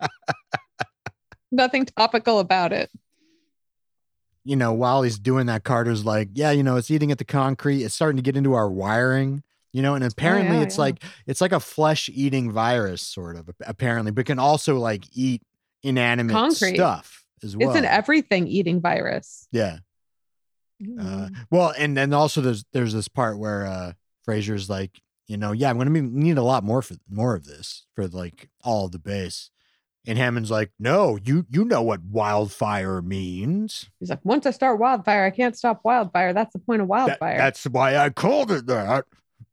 Nothing topical about it. You know, while he's doing that, Carter's like, yeah, you know, it's eating at the concrete. It's starting to get into our wiring. You know, and oh, apparently yeah, it's yeah. like it's like a flesh eating virus, sort of apparently, but can also like eat inanimate Concrete. stuff as well. It's an everything eating virus. yeah. Uh, well, and then also there's there's this part where uh Fraiser's like, you know, yeah, I'm gonna be, need a lot more for more of this for like all the base. And Hammond's like, no, you you know what wildfire means. He's like, once I start wildfire, I can't stop wildfire. That's the point of That- wildfire. that's why I called it that.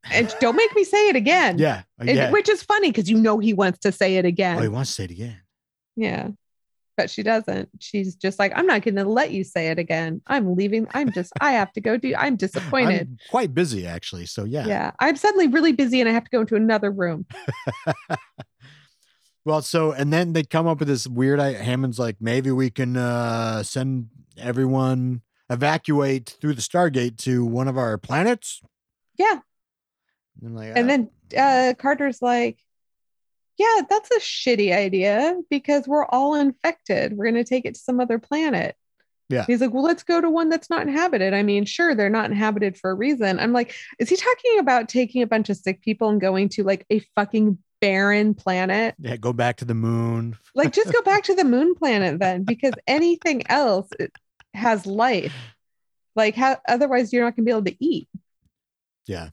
and don't make me say it again. Yeah, And- Which is funny because you know he wants to say it again. Oh, he wants to say it again. Yeah. But she doesn't. She's just like, I'm not going to let you say it again. I'm leaving. I'm just, I have to go do, I'm disappointed. I'm quite busy actually, so yeah. yeah. I'm suddenly really busy and I have to go into another room. Well, so and then they come up with this weird. I Hammond's like, maybe we can uh send everyone evacuate through the Stargate to one of our planets. Yeah. And, like, And "Uh, then uh, Carter's like, yeah, that's a shitty idea because we're all infected. We're going to take it to some other planet. Yeah. He's like, well, let's go to one that's not inhabited. I mean, sure, they're not inhabited for a reason. I'm like, is he talking about taking a bunch of sick people and going to like a fucking barren planet? yeah, go back to the moon. Like, just go back to the moon planet then, because anything else has life. Like, how otherwise you're not going to be able to eat. Yeah.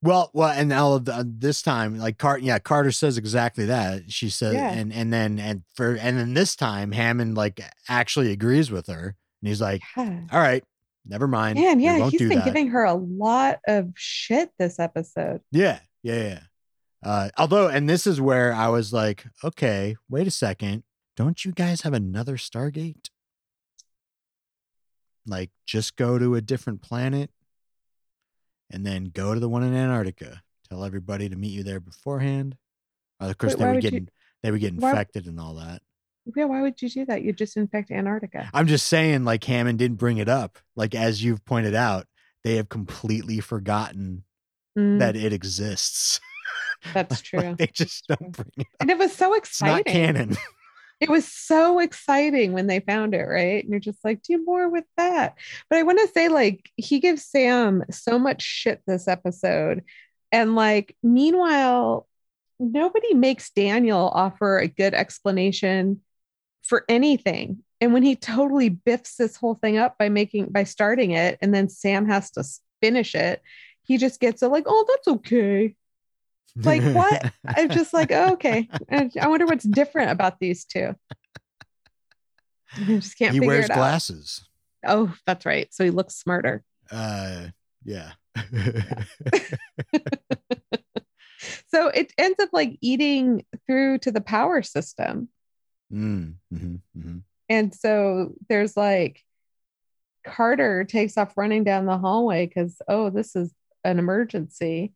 Well, well, and all of the, this time, like Carter, yeah, Carter says exactly that. She said, Yeah. and and then and for and then this time, Hammond like actually agrees with her, and he's like, Yeah. "All right, never mind. Man, yeah, he's been that." giving her a lot of shit this episode. Yeah, yeah, yeah. Uh, although, and this is where I was like, okay, wait a second. Don't you guys have another Stargate? Like, just go to a different planet and then go to the one in Antarctica. Tell everybody to meet you there beforehand. Uh, of course, Wait, they would get you- they would get why- infected and all that. Yeah, why would you do that? You just infect Antarctica. I'm just saying, like Hammond didn't bring it up. Like as you've pointed out, they have completely forgotten Mm, that it exists. that's Like, true. they just don't bring it. And it was so It's not exciting. canon. It was so exciting when they found it, right? And you're just like, do more with that. But I want to say, like, he gives Sam so much shit this episode. And like, meanwhile, nobody makes Daniel offer a good explanation for anything. And when he totally biffs this whole thing up by making by starting it, and then Sam has to finish it, he just gets it like, oh, that's okay. Like, what? I'm just like, oh, okay. I wonder what's different about these two. I just can't he figure wears it out. glasses. Oh, that's right. So he looks smarter. Uh, yeah. So it ends up like eating through to the power system. mm, mhm, mhm. And so there's like Carter takes off running down the hallway because, oh, this is an emergency.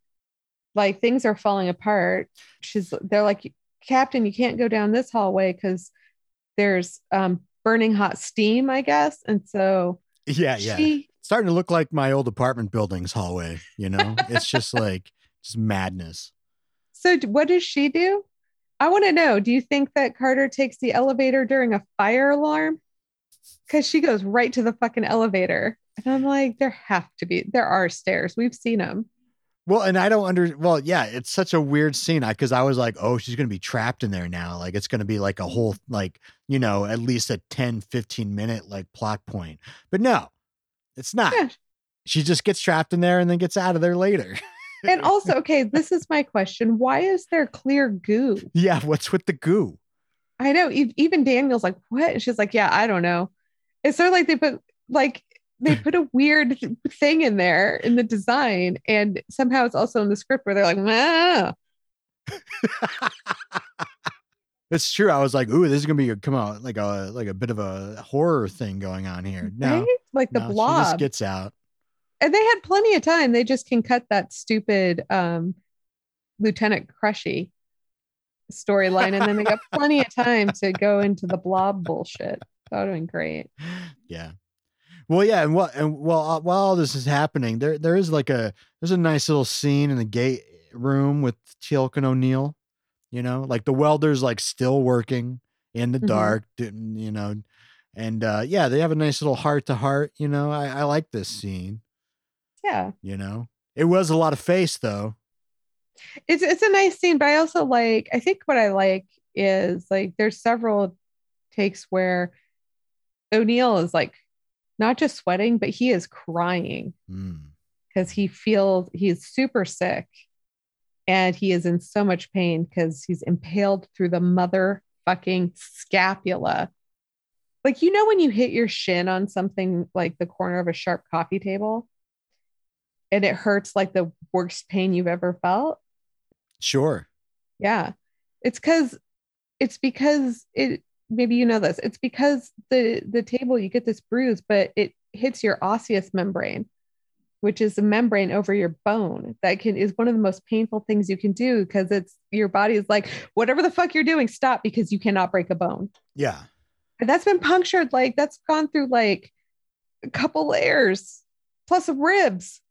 Like things are falling apart. She's they're like, Captain, you can't go down this hallway because there's um burning hot steam, I guess. And so Yeah, yeah. she Starting to look like my old apartment building's hallway. You know, it's just like just madness. so what does she do? I want to know. Do you think that Carter takes the elevator during a fire alarm? Because she goes right to the fucking elevator. And I'm like, there have to be, there are stairs. We've seen them. Well, and I don't under. Well, yeah, it's such a weird scene I because I was like, oh, she's gonna be trapped in there now. Like it's gonna be like a whole like you know at least a 10, 15 minute like plot point. But no, it's not. Yeah. She just gets trapped in there and then gets out of there later. And also, okay, this is my question. Why is there clear goo? yeah, what's with the goo? I know even Daniel's like, what? And she's like, yeah, I don't know. It's sort of like they put like they put a weird thing in there in the design, and somehow it's also in the script where they're like, It's true. I was like, "Ooh, this is gonna be a, come out like a like a bit of a horror thing going on here." No, right? Like the no, blob. just gets out. and they had plenty of time. They just can cut that stupid um, Lieutenant Crushy storyline, and then they got plenty of time to go into the blob bullshit. That would have been great. Yeah. Well, yeah, and what and well, uh, while all this is happening, there there is like a there's a nice little scene in the gate room with Teal'c and O'Neill. You know, like the welder's like still working in the Mhm. dark, you know, and uh yeah, they have a nice little heart to heart. You know, I, I like this scene. Yeah, You know, it was a lot of face though. it's it's a nice scene, but I also like. I think what I like is like there's several takes where O'Neill is like not just sweating, but he is crying Mm. because he feels he's super sick and he is in so much pain because he's impaled through the motherfucking scapula. Like, you know, when you hit your shin on something like the corner of a sharp coffee table and it hurts like the worst pain you've ever felt? Sure. Yeah. It's because it's because it maybe you know this. It's because the the table you get this bruise, but it hits your osseous membrane, which is the membrane over your bone that can is one of the most painful things you can do because it's your body is like, whatever the fuck you're doing, stop because you cannot break a bone. Yeah. And that's been punctured, like that's gone through like a couple layers plus ribs.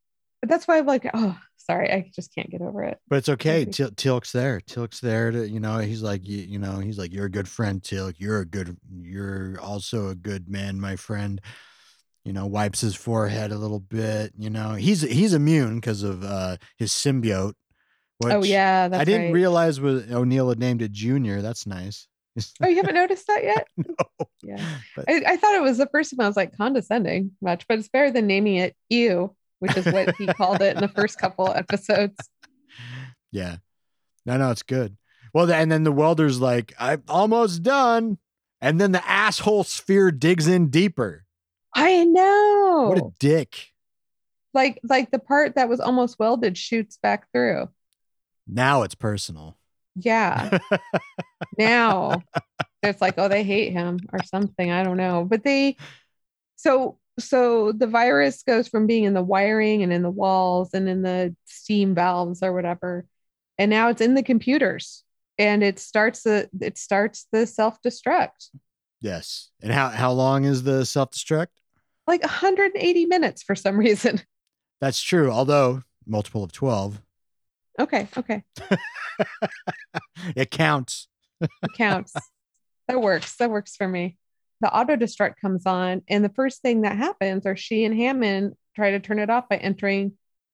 But that's why I'm like, oh, sorry, I just can't get over it. But it's okay. Til- Teal'c's there. Teal'c's there to, you know, he's like, you, you know, he's like, you're a good friend, Teal'c. You're a good, you're also a good man, my friend. You know, wipes his forehead a little bit. You know, he's he's immune because of uh his symbiote. oh yeah, that's I didn't right. realize was O'Neill had named it Junior. That's nice. Oh, you haven't noticed that yet? no. Yeah. But I, I thought it was the first time I was like condescending much, but it's better than naming it you, which is what he called it in the first couple episodes. yeah. No, no, it's good. Well, and then the welder's like, I'm almost done. And then the asshole sphere digs in deeper. I know. What a dick. like like the part that was almost welded shoots back through. Now it's personal. Yeah. now it's like, oh, they hate him or something. I don't know. But they so so the virus goes from being in the wiring and in the walls and in the steam valves or whatever. And now it's in the computers. And it starts the it starts the self-destruct. Yes. And how how long is the self destruct? Like 180 minutes for some reason. That's true. Although multiple of twelve, Okay, okay. it counts. It counts. that works. That works for me. The auto destruct comes on, and the first thing that happens are she and Hammond try to turn it off by entering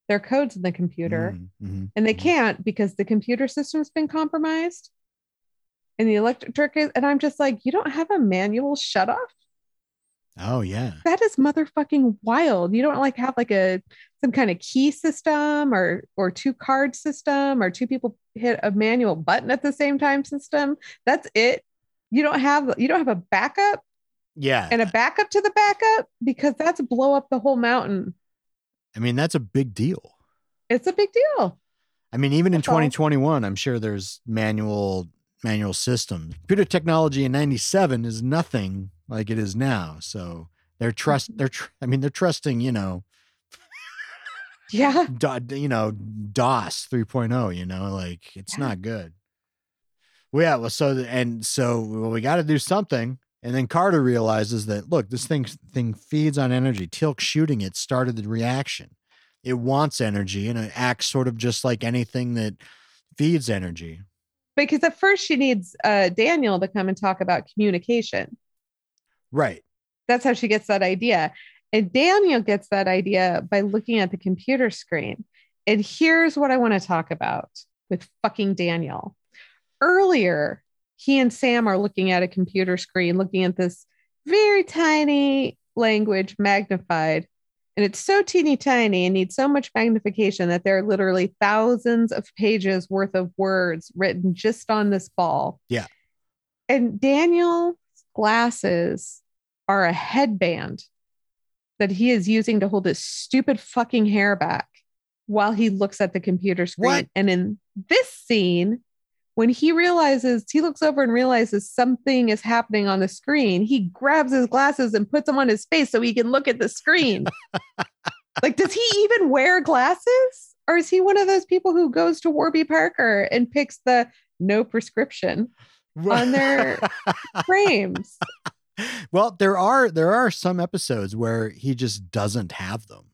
their codes in the computer, Mhm, mhm, and they mhm. can't because the computer system's been compromised. And the electric is, and I'm just like, you don't have a manual shut off? Oh yeah. That is motherfucking wild. You don't like have like a some kind of key system or or two card system or two people hit a manual button at the same time system. That's it. You don't have you don't have a backup Yeah. and a backup to the backup because that's blow up the whole mountain. I mean, that's a big deal. It's a big deal. I mean, even in That's all. 2021, I'm sure there's manual manual systems. Computer technology in 97 is nothing like it is now. So they're mm-hmm. trust they're tr- I mean, they're trusting, you know, Yeah. do, you know, DOS 3.0, you know, like it's Yeah. not good. Well, yeah, well so the- and so well, we got to do something. And then Carter realizes that look, this thing thing feeds on energy. Teal'c shooting it started the reaction. It wants energy and it acts sort of just like anything that feeds energy. Because at first she needs uh, Daniel to come and talk about communication. Right. That's how she gets that idea. And Daniel gets that idea by looking at the computer screen. And here's what I want to talk about with fucking Daniel. Earlier, he and Sam are looking at a computer screen, looking at this very tiny language magnified. And it's so teeny tiny and needs so much magnification that there are literally thousands of pages worth of words written just on this ball. Yeah. And Daniel's glasses are a headband that he is using to hold his stupid fucking hair back while he looks at the computer screen. What? And in this scene, when he realizes, he looks over and realizes something is happening on the screen, he grabs his glasses and puts them on his face so he can look at the screen. like, does he even wear glasses? Or is he one of those people who goes to Warby Parker and picks the no prescription on their frames. well, there are there are some episodes where he just doesn't have them.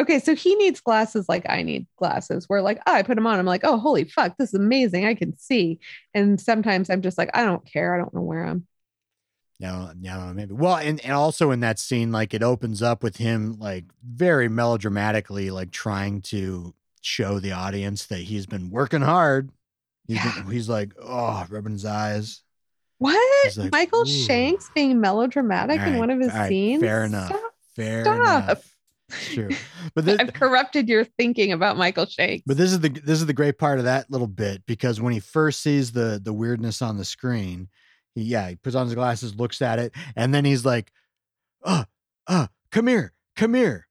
Okay, so he needs glasses like I need glasses, where like oh, I put them on, I'm like, oh, holy fuck, this is amazing. I can see. And sometimes I'm just like, I don't care. I don't want to wear them. Yeah, yeah, maybe. Well, and, and also in that scene, like it opens up with him like very melodramatically, like trying to show the audience that he's been working hard. He's, Yeah. been, he's like, oh, rubbing his eyes. What? Like, Michael "Ooh." Shanks being melodramatic All in one of his right, scenes? Fair enough. Stop. Fair Stop. enough. True. But this, I've corrupted your thinking about Michael Shanks. But this is the this is the great part of that little bit because when he first sees the the weirdness on the screen, he yeah, he puts on his glasses, looks at it, and then he's like, "Uh, uh, come here, come here."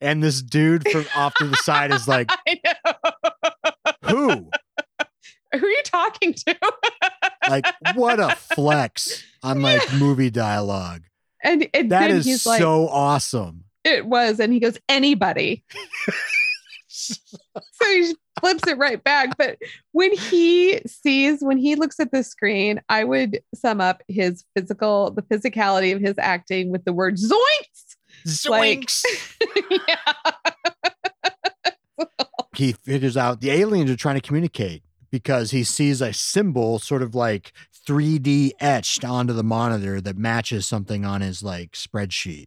And this dude from off to the side is like. "Who? Who are you talking to? Like what a flex on like movie dialogue. and and That is like, so awesome." It was, and he goes, anybody. So he flips it right back. But when he sees, when he looks at the screen, I would sum up his physical, the physicality of his acting with the word zoinks. Like- yeah. he figures out the aliens are trying to communicate because he sees a symbol sort of like 3D etched onto the monitor that matches something on his like spreadsheet.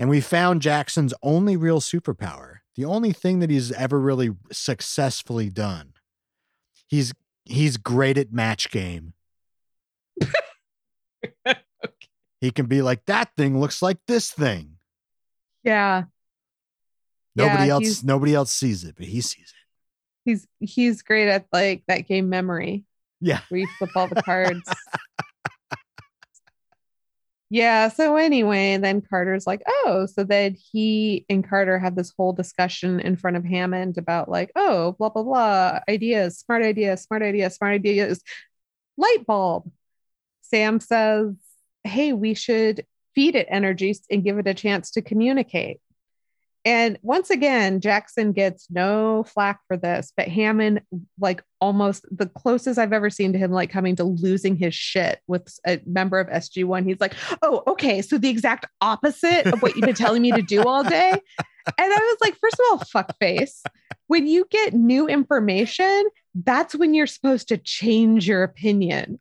And we found Jackson's only real superpower, the only thing that he's ever really successfully done. He's he's great at match game. He can be like that thing looks like this thing. Yeah. Nobody Yeah, else nobody else sees it, but he sees it. He's he's great at like that game memory Yeah. where you flip all the cards. yeah. So anyway, then Carter's like, oh, so then he and Carter have this whole discussion in front of Hammond about like, oh, blah blah blah, ideas, smart ideas, smart ideas, smart ideas, light bulb. Sam says, hey, we should feed it energy and give it a chance to communicate. And once again, Jackson gets no flack for this, but Hammond, like almost the closest I've ever seen to him, like coming to losing his shit with a member of SG1. He's like, Oh, okay. So the exact opposite of what you've been telling me to do all day. And I was like, First of all, fuck face. When you get new information, that's when you're supposed to change your opinion.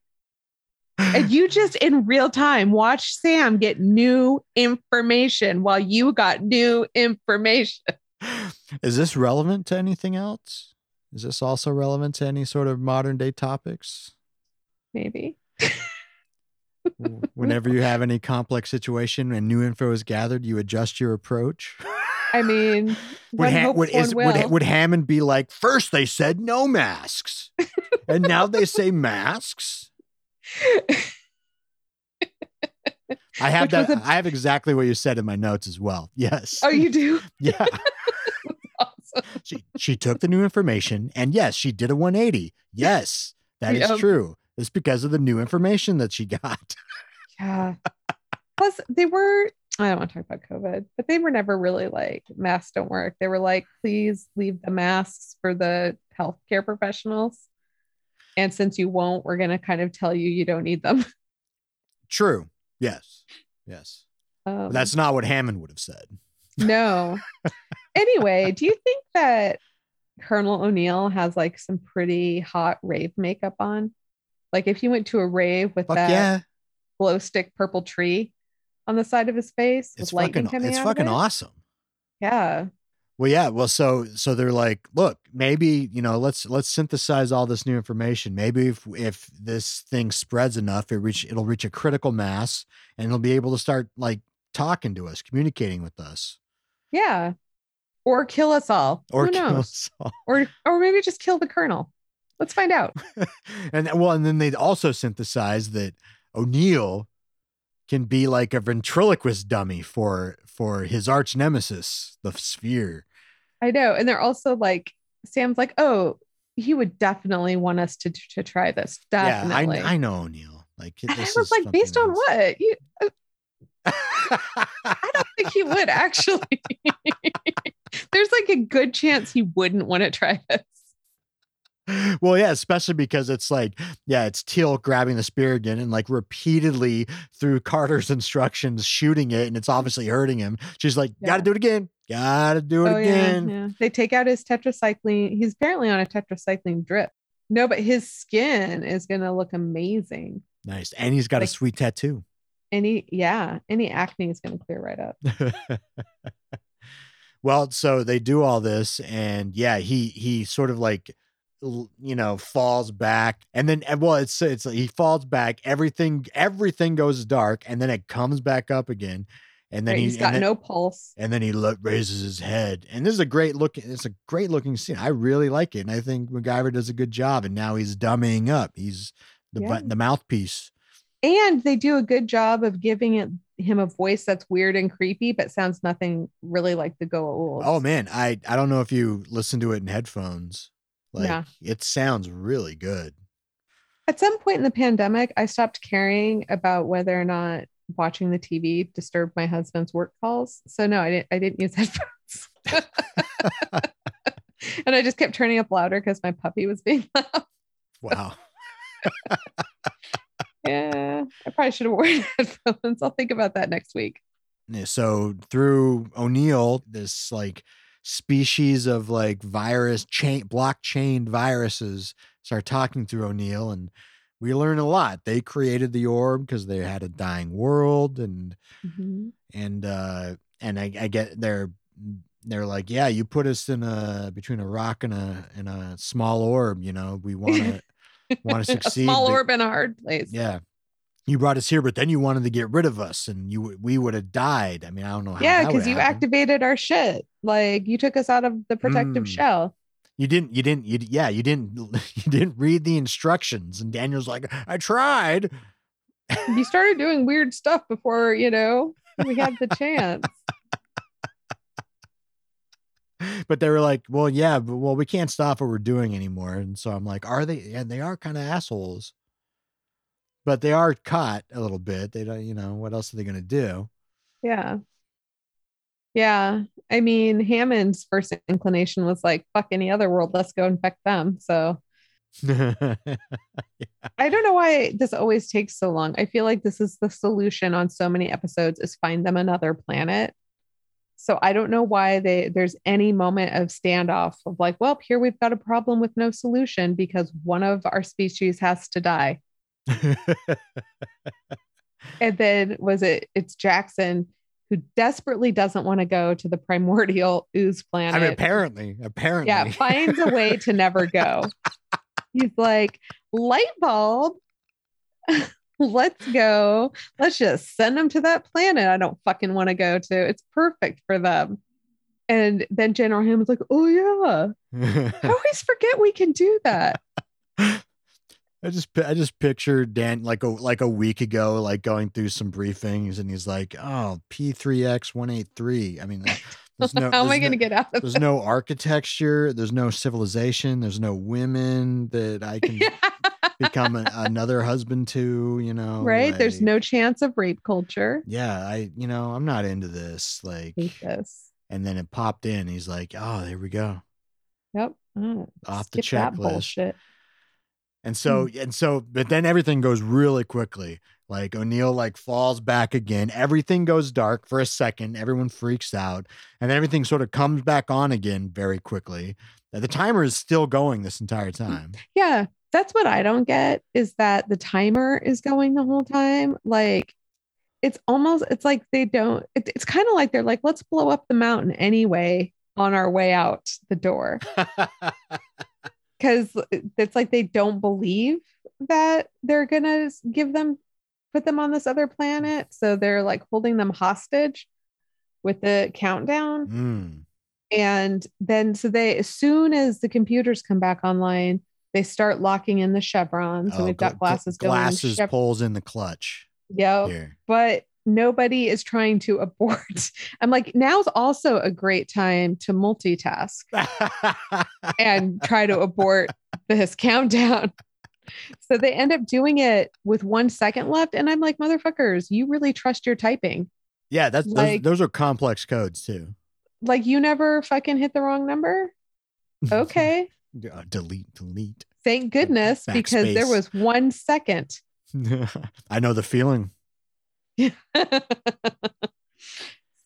And you just in real time watch Sam get new information while you got new information. Is this relevant to anything else? Is this also relevant to any sort of modern day topics? Maybe. Whenever you have any complex situation and new info is gathered, you adjust your approach. I mean, Would, Ha- would, is, would, would Hammond be like, first they said no masks, and now they say masks? I have Which that. a- I have exactly what you said in my notes as well. Yes. oh, you do? yeah. Awesome. She she took the new information, and yes, she did a 180. Yes, that is Yep. true. It's because of the new information that she got. Yeah. Plus, they were, I don't want to talk about COVID, but they were never really like, masks don't work. They were like, please leave the masks for the healthcare professionals. And since you won't, we're going to kind of tell you you don't need them. True. Yes. Yes. Um, that's not what Hammond would have said. no. anyway, do you think that Colonel O'Neill has like some pretty hot rave makeup on? Like if you went to a rave with Fuck that yeah. glow stick purple tree on the side of his face It's with fucking it's fucking it? awesome. Yeah. Well, yeah. Well, so so they're like, look, maybe you know, let's let's synthesize all this new information. Maybe if if this thing spreads enough, it reach it'll reach a critical mass, and it'll be able to start like talking to us, communicating with us, Yeah. Or kill us all. or Who kill knows? us all. Or or maybe just kill the colonel. Let's find out. and well, and then they'd also synthesize that O'Neill can be like a ventriloquist dummy for for his arch nemesis, the Sphere. I know. And they're also like Sam's like, "Oh, he would definitely want us to to try this. Definitely." Yeah, I, I know O'Neill. Like I was is like, based on what? You, that's- uh I don't think he would actually. There's like a good chance he wouldn't want to try this. Well, yeah, especially because it's like, yeah, it's Teal'c grabbing the spear again and like repeatedly through Carter's instructions shooting it, and it's mm. obviously hurting him. She's like, Yeah. "Gotta do it again. Gotta do it Oh, again." Yeah, yeah. They take out his tetracycline. He's apparently on a tetracycline drip. No, but his skin is gonna look amazing. Nice, and he's got a sweet tattoo. Any yeah, any acne is gonna clear right up. well, so they do all this, and yeah, he he sort of like you know falls back and then eh, well it's it's he falls back everything everything goes dark and then it comes back up again and then Right, he, has got then- no pulse. and then he look, raises his head and this is a great looking it's a great looking scene i really like it and i think MacGyver does a good job and now he's dummying up he's the Yeah. bu- the mouthpiece And they do a good job of giving it him a voice that's weird and creepy, but sounds nothing really like the Goa'uld. oh man i i don't know if you listen to it in headphones like Yeah. it sounds really good At some point in the pandemic, I stopped caring about whether or not watching the TV disturbed my husband's work calls. So no, I didn't. I didn't use headphones, and I just kept turning up louder because my puppy was being loud. wow Yeah, I probably should have worn headphones. I'll think about that next week. Yeah, so through O'Neill, this like species of like virus chain blockchain viruses start talking through O'Neill and we learn a lot. They created the orb because they had a dying world and Mhm. and uh and I, I get they're they're like, yeah, you put us in a between a rock and a and a small orb, you know, we want to want to a succeed. small but- orb in a hard place. yeah. You brought us here, but then you wanted to get rid of us, and you we would have died. I mean, I don't know how. Yeah, because you happened. activated our shit. Like you took us out of the protective Mm. shell. You didn't. You didn't. You yeah. You didn't. You didn't read the instructions. And Daniel's like, I tried. You started doing weird stuff before you know we had the chance. But they were like, well, yeah, but well, we can't stop what we're doing anymore. And so I'm like, are they? And they are kind of assholes. But they are caught a little bit. They don't. You know what else are they gonna do? Yeah. Yeah. I mean, Hammond's first inclination was like, fuck any other world, let's go infect them. So I don't know why this always takes so long. I feel like this is the solution on so many episodes is find them another planet. So I don't know why they there's any moment of standoff of like, well, here we've got a problem with no solution because one of our species has to die. And then was it it's Jackson who desperately doesn't want to go to the primordial ooze planet. I mean, apparently, apparently, yeah, finds a way to never go. He's like, light bulb. Let's go. Let's just send them to that planet I don't fucking want to go to. It's perfect for them. And then General Hammond's like, oh yeah. I always forget we can do that. I just I just pictured Dan like a like a week ago, like going through some briefings, and he's like, "Oh, P three X one eight three. I mean, there's no How am I going to no- get out of There's no architecture. There's no civilization. There's no women that I can become a, another husband to. You know, right? There's no chance of rape culture. Yeah, I you know I'm not into this. Like, this. and then it popped in. He's like, "Oh, there we go." Yep. Oh, mm, Off the checklist. And so Hmm. and so, but then everything goes really quickly. Like O'Neill like falls back again. Everything goes dark for a second. Everyone freaks out, and then everything sort of comes back on again very quickly. The timer is still going this entire time. Yeah, that's what I don't get is that the timer is going the whole time. Like it's almost it's like they don't it- it's kind of like they're like let's blow up the mountain anyway on our way out the door cuz it's like they don't believe that they're going to give them put them on this other planet. So they're like holding them hostage with the countdown. Mm. and then so they as soon as the computers come back online they start locking in the chevrons and Oh, we've gla- got glasses gla- going Glasses chev- pulls in the clutch. Yeah but nobody is trying to abort i'm like now's also a great time to multitask and try to abort this countdown so they end up doing it with one second left and i'm like motherfuckers you really trust your typing yeah, that's Like- those, those are complex codes too. like you never fucking hit the wrong number okay Uh, delete, delete. Thank goodness, because there was one second. I know the feeling. so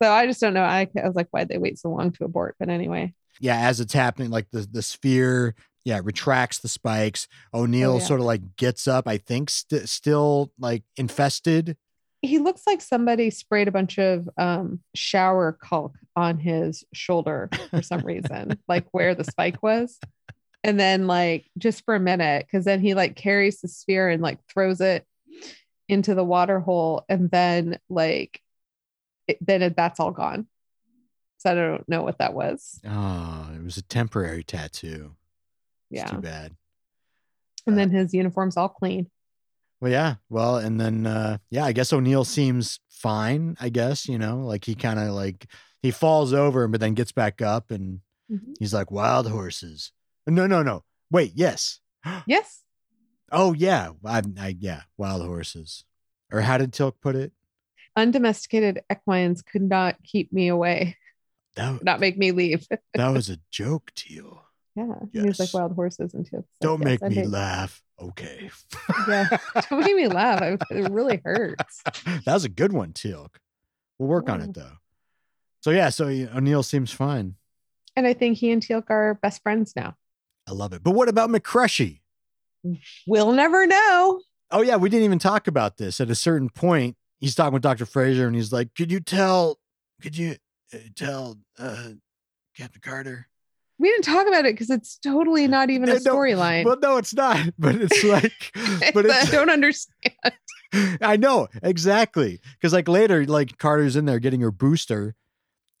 I just don't know. I, I was like, why'd they wait so long to abort? But anyway, Yeah, as it's happening, like the the sphere, yeah, retracts the spikes. O'Neill Oh, yeah. sort of like gets up. I think st- still like infested. he looks like somebody sprayed a bunch of um, shower caulk on his shoulder for some reason, like where the spike was. And then, like, just for a minute, because then he like carries the sphere and like throws it into the water hole. And then, like, it, then it, that's all gone. So I don't know what that was. Oh, it was a temporary tattoo. It's Yeah. too bad. And then his uniform's all clean. Well, yeah. Well, and then uh yeah, I guess O'Neill seems fine, I guess, you know, like he kind of like he falls over but then gets back up and Mhm. he's like wild horses. No, no, no. Wait, yes. Yes. Oh yeah. I, I yeah, wild horses. Or how did Teal'c put it? Undomesticated equines could not keep me away, That, not make me leave. that was a joke, Teal. Yeah. He was like wild horses and too. Don't yes, make I me laugh. Okay. Yeah. Don't make me laugh. It really hurts. that was a good one, Teal'c. We'll work on it though. So yeah, so O'Neill seems fine. And I think he and Teal'c are best friends now. I love it. But what about McCrushy? We'll never know. Oh yeah, we didn't even talk about this. At a certain point, he's talking with Dr. Fraiser and he's like, "Could you tell could you uh, tell uh Captain Carter?" We didn't talk about it because it's totally not even a No, storyline. Well, no, it's not. But it's like but I don't understand. I know, exactly. Cuz like later like Carter's in there getting her booster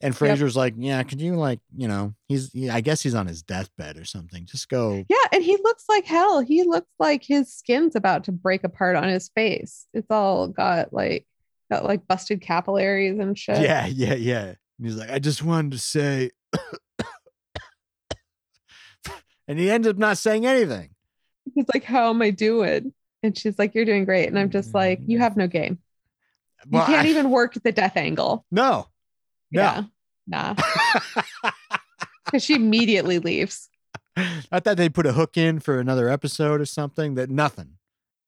and Fraiser's like, "Yeah, could you like, you know, he's he, I guess he's on his deathbed or something. Just go Yeah, and he looks like hell. He looks like his skin's about to break apart on his face. It's all got like got like busted capillaries and shit. Yeah, yeah, yeah. And he's like, I just wanted to say. and he ends up not saying anything. He's like, How am I doing? And she's like, You're doing great. And I'm just like, You mm. have no game. You can't I- even work the death angle. No. Yeah. Nah. Because she immediately leaves. I thought they'd put a hook in for another episode or something. That nothing.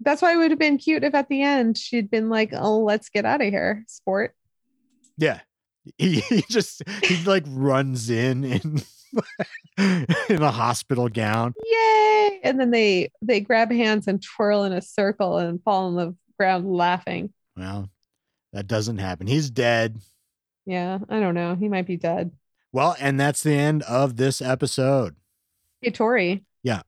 That's why it would have been cute if at the end she'd been like, Oh, let's get out of here, sport. Yeah. He, he just he like runs in in in a hospital gown. Yay. And then they they grab hands and twirl in a circle and fall on the ground laughing. Well, that doesn't happen. He's dead. Yeah, I don't know. He might be dead. Well, and that's the end of this episode. Hey, Tori. Yeah.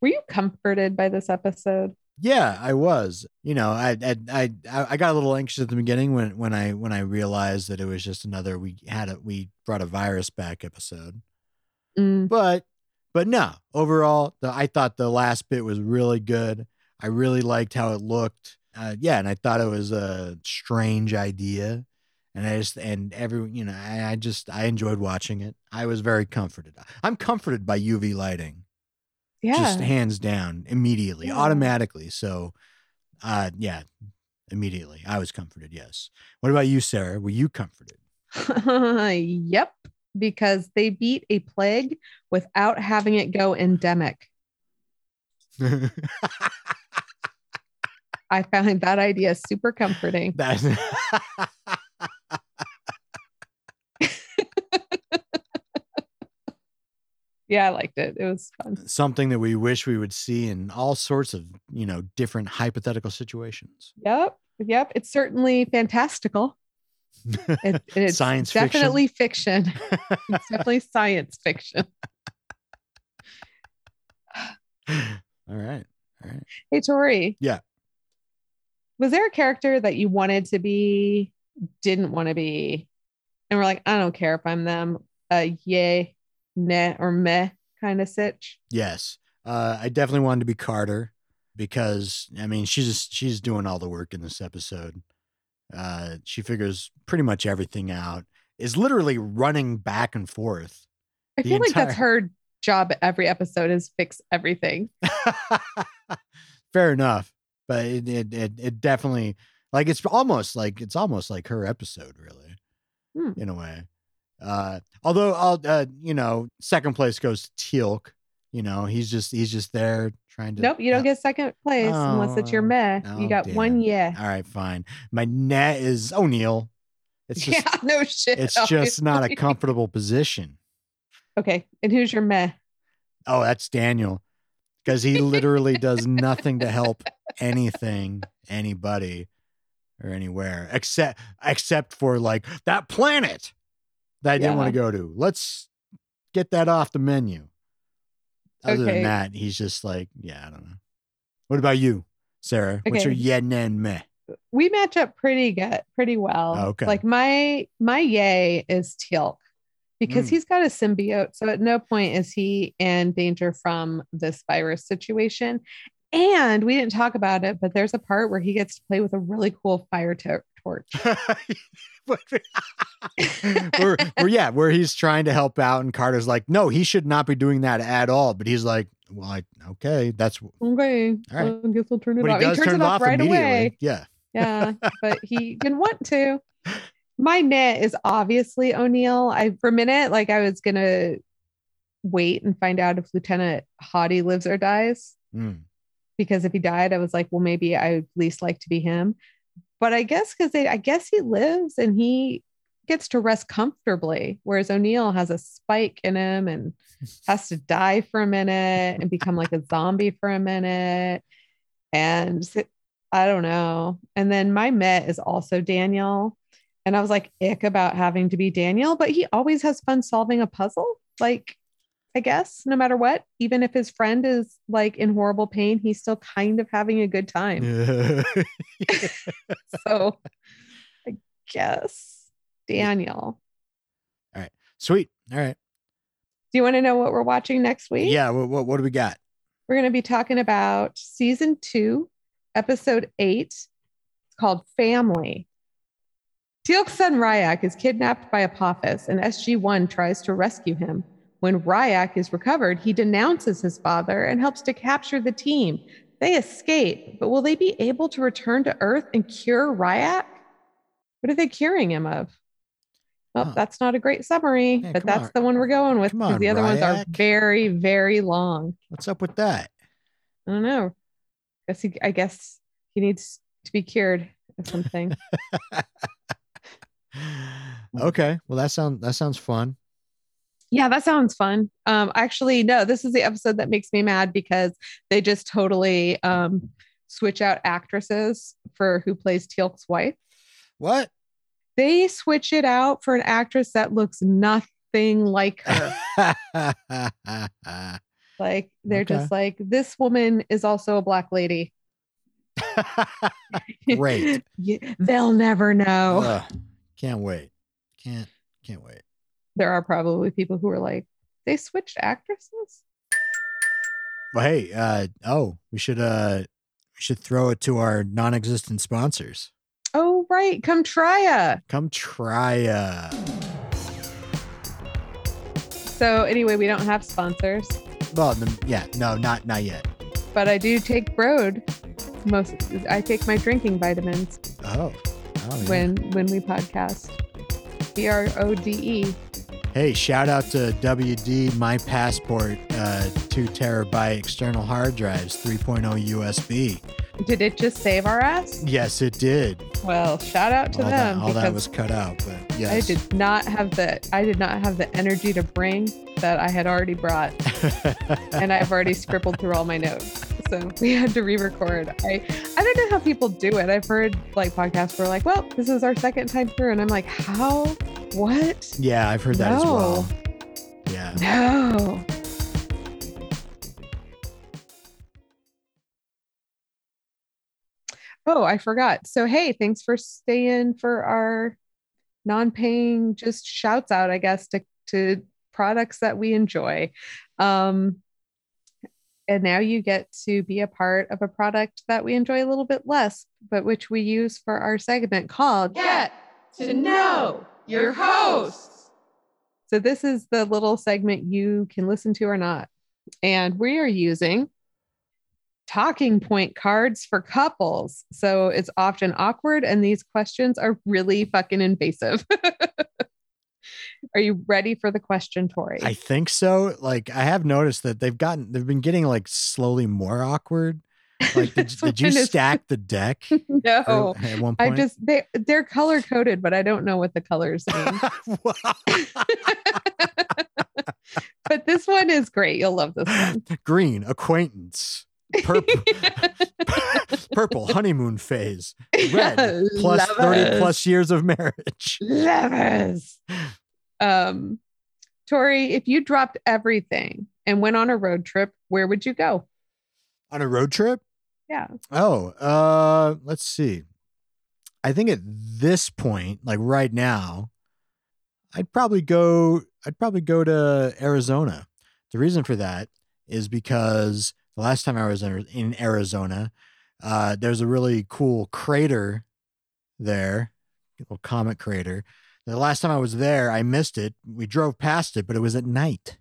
Were you comforted by this episode? Yeah, I was. You know, I I I I got a little anxious at the beginning when when I when I realized that it was just another we had a we brought a virus back episode. Mm, But but no, overall, the, I thought the last bit was really good. I really liked how it looked. Uh, yeah, and I thought it was a strange idea. And I just and every you know I, I just I enjoyed watching it. I was very comforted. I'm comforted by UV lighting yeah. just hands down immediately Yeah. automatically so uh yeah immediately i was comforted yes what about you sarah were you comforted yep. Because they beat a plague without having it go endemic. I found that idea super comforting. That's Yeah, I liked it. It was fun. something that we wish we would see in all sorts of you know different hypothetical situations Yep. Yep. It's certainly fantastical. It, it's Science fiction. definitely fiction. it's definitely science fiction. all right all right Hey, Tori. Yeah. Was there a character that you wanted to be, didn't want to be, and we're like, I don't care if I'm them, a yay, nah, or meh kind of sitch? yes uh i definitely wanted to be carter because i mean she's she's doing all the work in this episode uh she figures pretty much everything out is literally running back and forth I feel like that's her job every episode is fix everything. Fair enough, but it, it it it definitely like it's almost like it's almost like her episode, really, Hmm. in a way. Uh, although I'll uh, you know, second place goes to Teal'c You know, he's just he's just there trying to. Nope, you don't get second place unless it's your Oh, meh. oh, you got one yeah. All right, fine. My net is O'Neill. It's just yeah, no shit. it's just not a comfortable position. Okay, and who's your meh? Oh, that's Daniel. Because he literally does nothing to help anything, anybody, or anywhere, except except for like that planet that I didn't want to go to. Let's get that off the menu. Other Okay. than that, he's just like, yeah, I don't know. What about you, Sarah? What's your Okay. yen and meh? We match up pretty good, pretty well. Okay. Like my my yay is Teal'c because Mm. he's got a symbiote. So at no point is he in danger from this virus situation. And we didn't talk about it, but there's a part where he gets to play with a really cool fire to- where, where, yeah, where he's trying to help out, and Carter's like, no, he should not be doing that at all. But he's like, well, I, okay, that's Okay, All right. I guess we'll turn it but he off. does turns turn it off right away. Yeah. Yeah, but he didn't want to. My net is obviously O'Neill. I for a minute, like I was gonna wait and find out if Lieutenant Hottie lives or dies. Mm. Because if he died, I was like, well, maybe I would least like to be him. But I guess because they I guess he lives and he gets to rest comfortably, whereas O'Neill has a spike in him and has to die for a minute and become like a zombie for a minute. And I don't know. And then my Met is also Daniel. And I was like, ick about having to be Daniel, but he always has fun solving a puzzle. Like, I guess no matter what, even if his friend is like in horrible pain, he's still kind of having a good time. So I guess Daniel. All right. Sweet. All right. Do you want to know what we're watching next week? Yeah. What, what, what do we got? We're going to be talking about season two, episode eight. It's called Family. Teal'c's son Rya'c is kidnapped by Apophis, and SG1 tries to rescue him. When Rya'c is recovered, he denounces his father and helps to capture the team. They escape, but will they be able to return to Earth and cure Rya'c? What are they curing him of? Well, Huh. that's not a great summary, Yeah, but that's on. the one we're going with because the other ones are very, very long. What's up with that? I don't know. I Guess he, I guess he needs to be cured of something. okay. Well, that sounds that sounds fun. Yeah, that sounds fun. Um, actually, no, this is the episode that makes me mad because they just totally um switch out actresses for who plays Teal'c's wife. What? They switch it out for an actress that looks nothing like her. like they're Okay. just like this woman is also a black lady. Great. They'll never know. Ugh, can't wait. Can't can't wait. There are probably people who are like, they switched actresses. Well, hey, uh, oh, we should uh, we should throw it to our non-existent sponsors. Oh, right. Come try ya. Come try. So, anyway, we don't have sponsors, well, yeah, no, not not yet. but I do take Brode. Most I take my drinking vitamins Oh, oh yeah. when when we podcast. B R O D E. Hey, shout out to WD My Passport, uh, two terabyte external hard drives, 3.0 USB. Did it just save our ass? Yes, it did. Well, shout out to all that, them all that was cut out, but I did not have the I did not have the energy to bring that I had already brought. and I've already scribbled through all my notes. So we had to re-record. I I don't know how people do it. I've heard like podcasts where like, well, this is our second time through, and I'm like, how? What? yeah, I've heard that as well. Yeah. No. Oh, I forgot. So hey, thanks for staying for our non-paying just shouts out, I guess, to to products that we enjoy. Um and now you get to be a part of a product that we enjoy a little bit less, but which we use for our segment called Get to Know Your Host. So this is the little segment you can listen to or not. And we are using talking point cards for couples. So it's often awkward and these questions are really fucking invasive. Are you ready for the question, Tori? I think so. Like I have noticed that they've gotten they've been getting like slowly more awkward. Like did, did you stack the deck no. at one point? I just they they're color coded, but I don't know what the colors mean. but this one is great. You'll love this one. Green acquaintance. Purple, purple honeymoon phase. Red Yeah, plus 30 plus years of marriage. Lovers. Um, Tori, if you dropped everything and went on a road trip, where would you go? On a road trip? Yeah. Oh, uh, let's see. I think at this point, like right now, I'd probably go. I'd probably go to Arizona. The reason for that is because the last time I was in Arizona, uh, there's a really cool crater there, little comet crater. The last time I was there, I missed it. We drove past it, but it was at night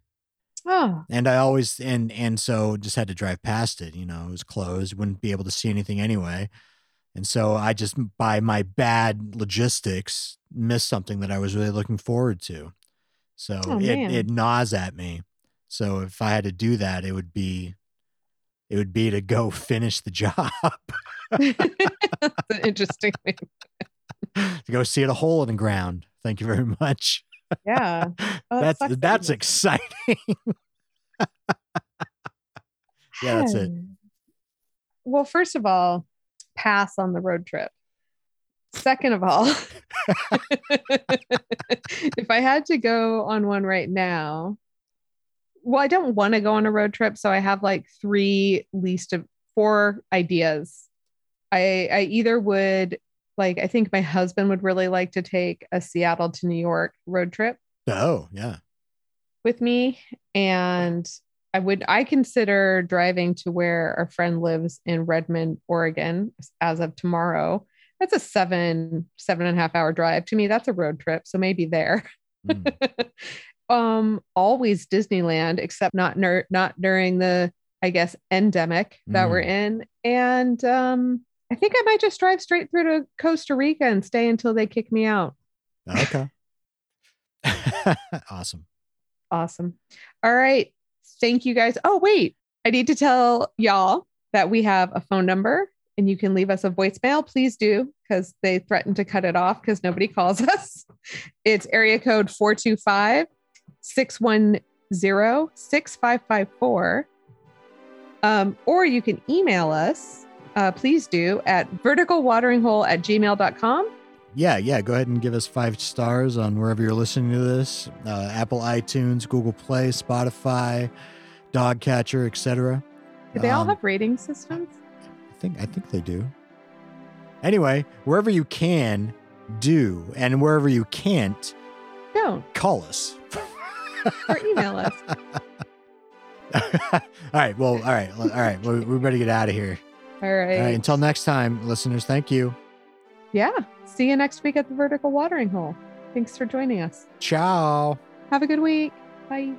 Oh, and I always and and so just had to drive past it. You know, it was closed, wouldn't be able to see anything anyway, and so I just by my bad logistics missed something that I was really looking forward to. So Oh, it man. it gnaws at me. So if I had to do that, it would be it would be to go finish the job, that's an interesting thing. to go see it a hole in the ground. Thank you very much. Yeah. Oh, that's that that's exciting. yeah, that's it. Hmm. Well, first of all, pass on the road trip. Second of all, if I had to go on one right now, well, I don't want to go on a road trip, so I have like three least of four ideas. I I either would like I think my husband would really like to take a Seattle to New York road trip Oh yeah. with me and I would I consider driving to where our friend lives in Redmond, Oregon as of tomorrow. That's a seven, seven and a half hour drive. To me, that's a road trip. So maybe there. Mm. um, always Disneyland, except not ner- not during the, I guess, endemic that we're in. And um, I think I might just drive straight through to Costa Rica and stay until they kick me out. Okay. awesome. Awesome. All right. Thank you guys. Oh, wait. I need to tell y'all that we have a phone number and you can leave us a voicemail. Please do because they threatened to cut it off because nobody calls us. It's area code 425 610 6554. Um, or you can email us. Uh, please do at verticalwateringhole at gmail.com. Yeah, yeah. Go ahead and give us five stars on wherever you're listening to this: uh, Apple, iTunes, Google Play, Spotify, DoggCatcher, etc. Do they all Um, have rating systems? I think I think they do. Anyway, wherever you can, do, and wherever you can't, Don't. call us. Or email us. all right. Well, all right. All right. We, we better get out of here. All right. All right. Until next time, listeners. Thank you. Yeah. See you next week at the vertical watering hole. Thanks for joining us. Ciao. Have a good week. Bye.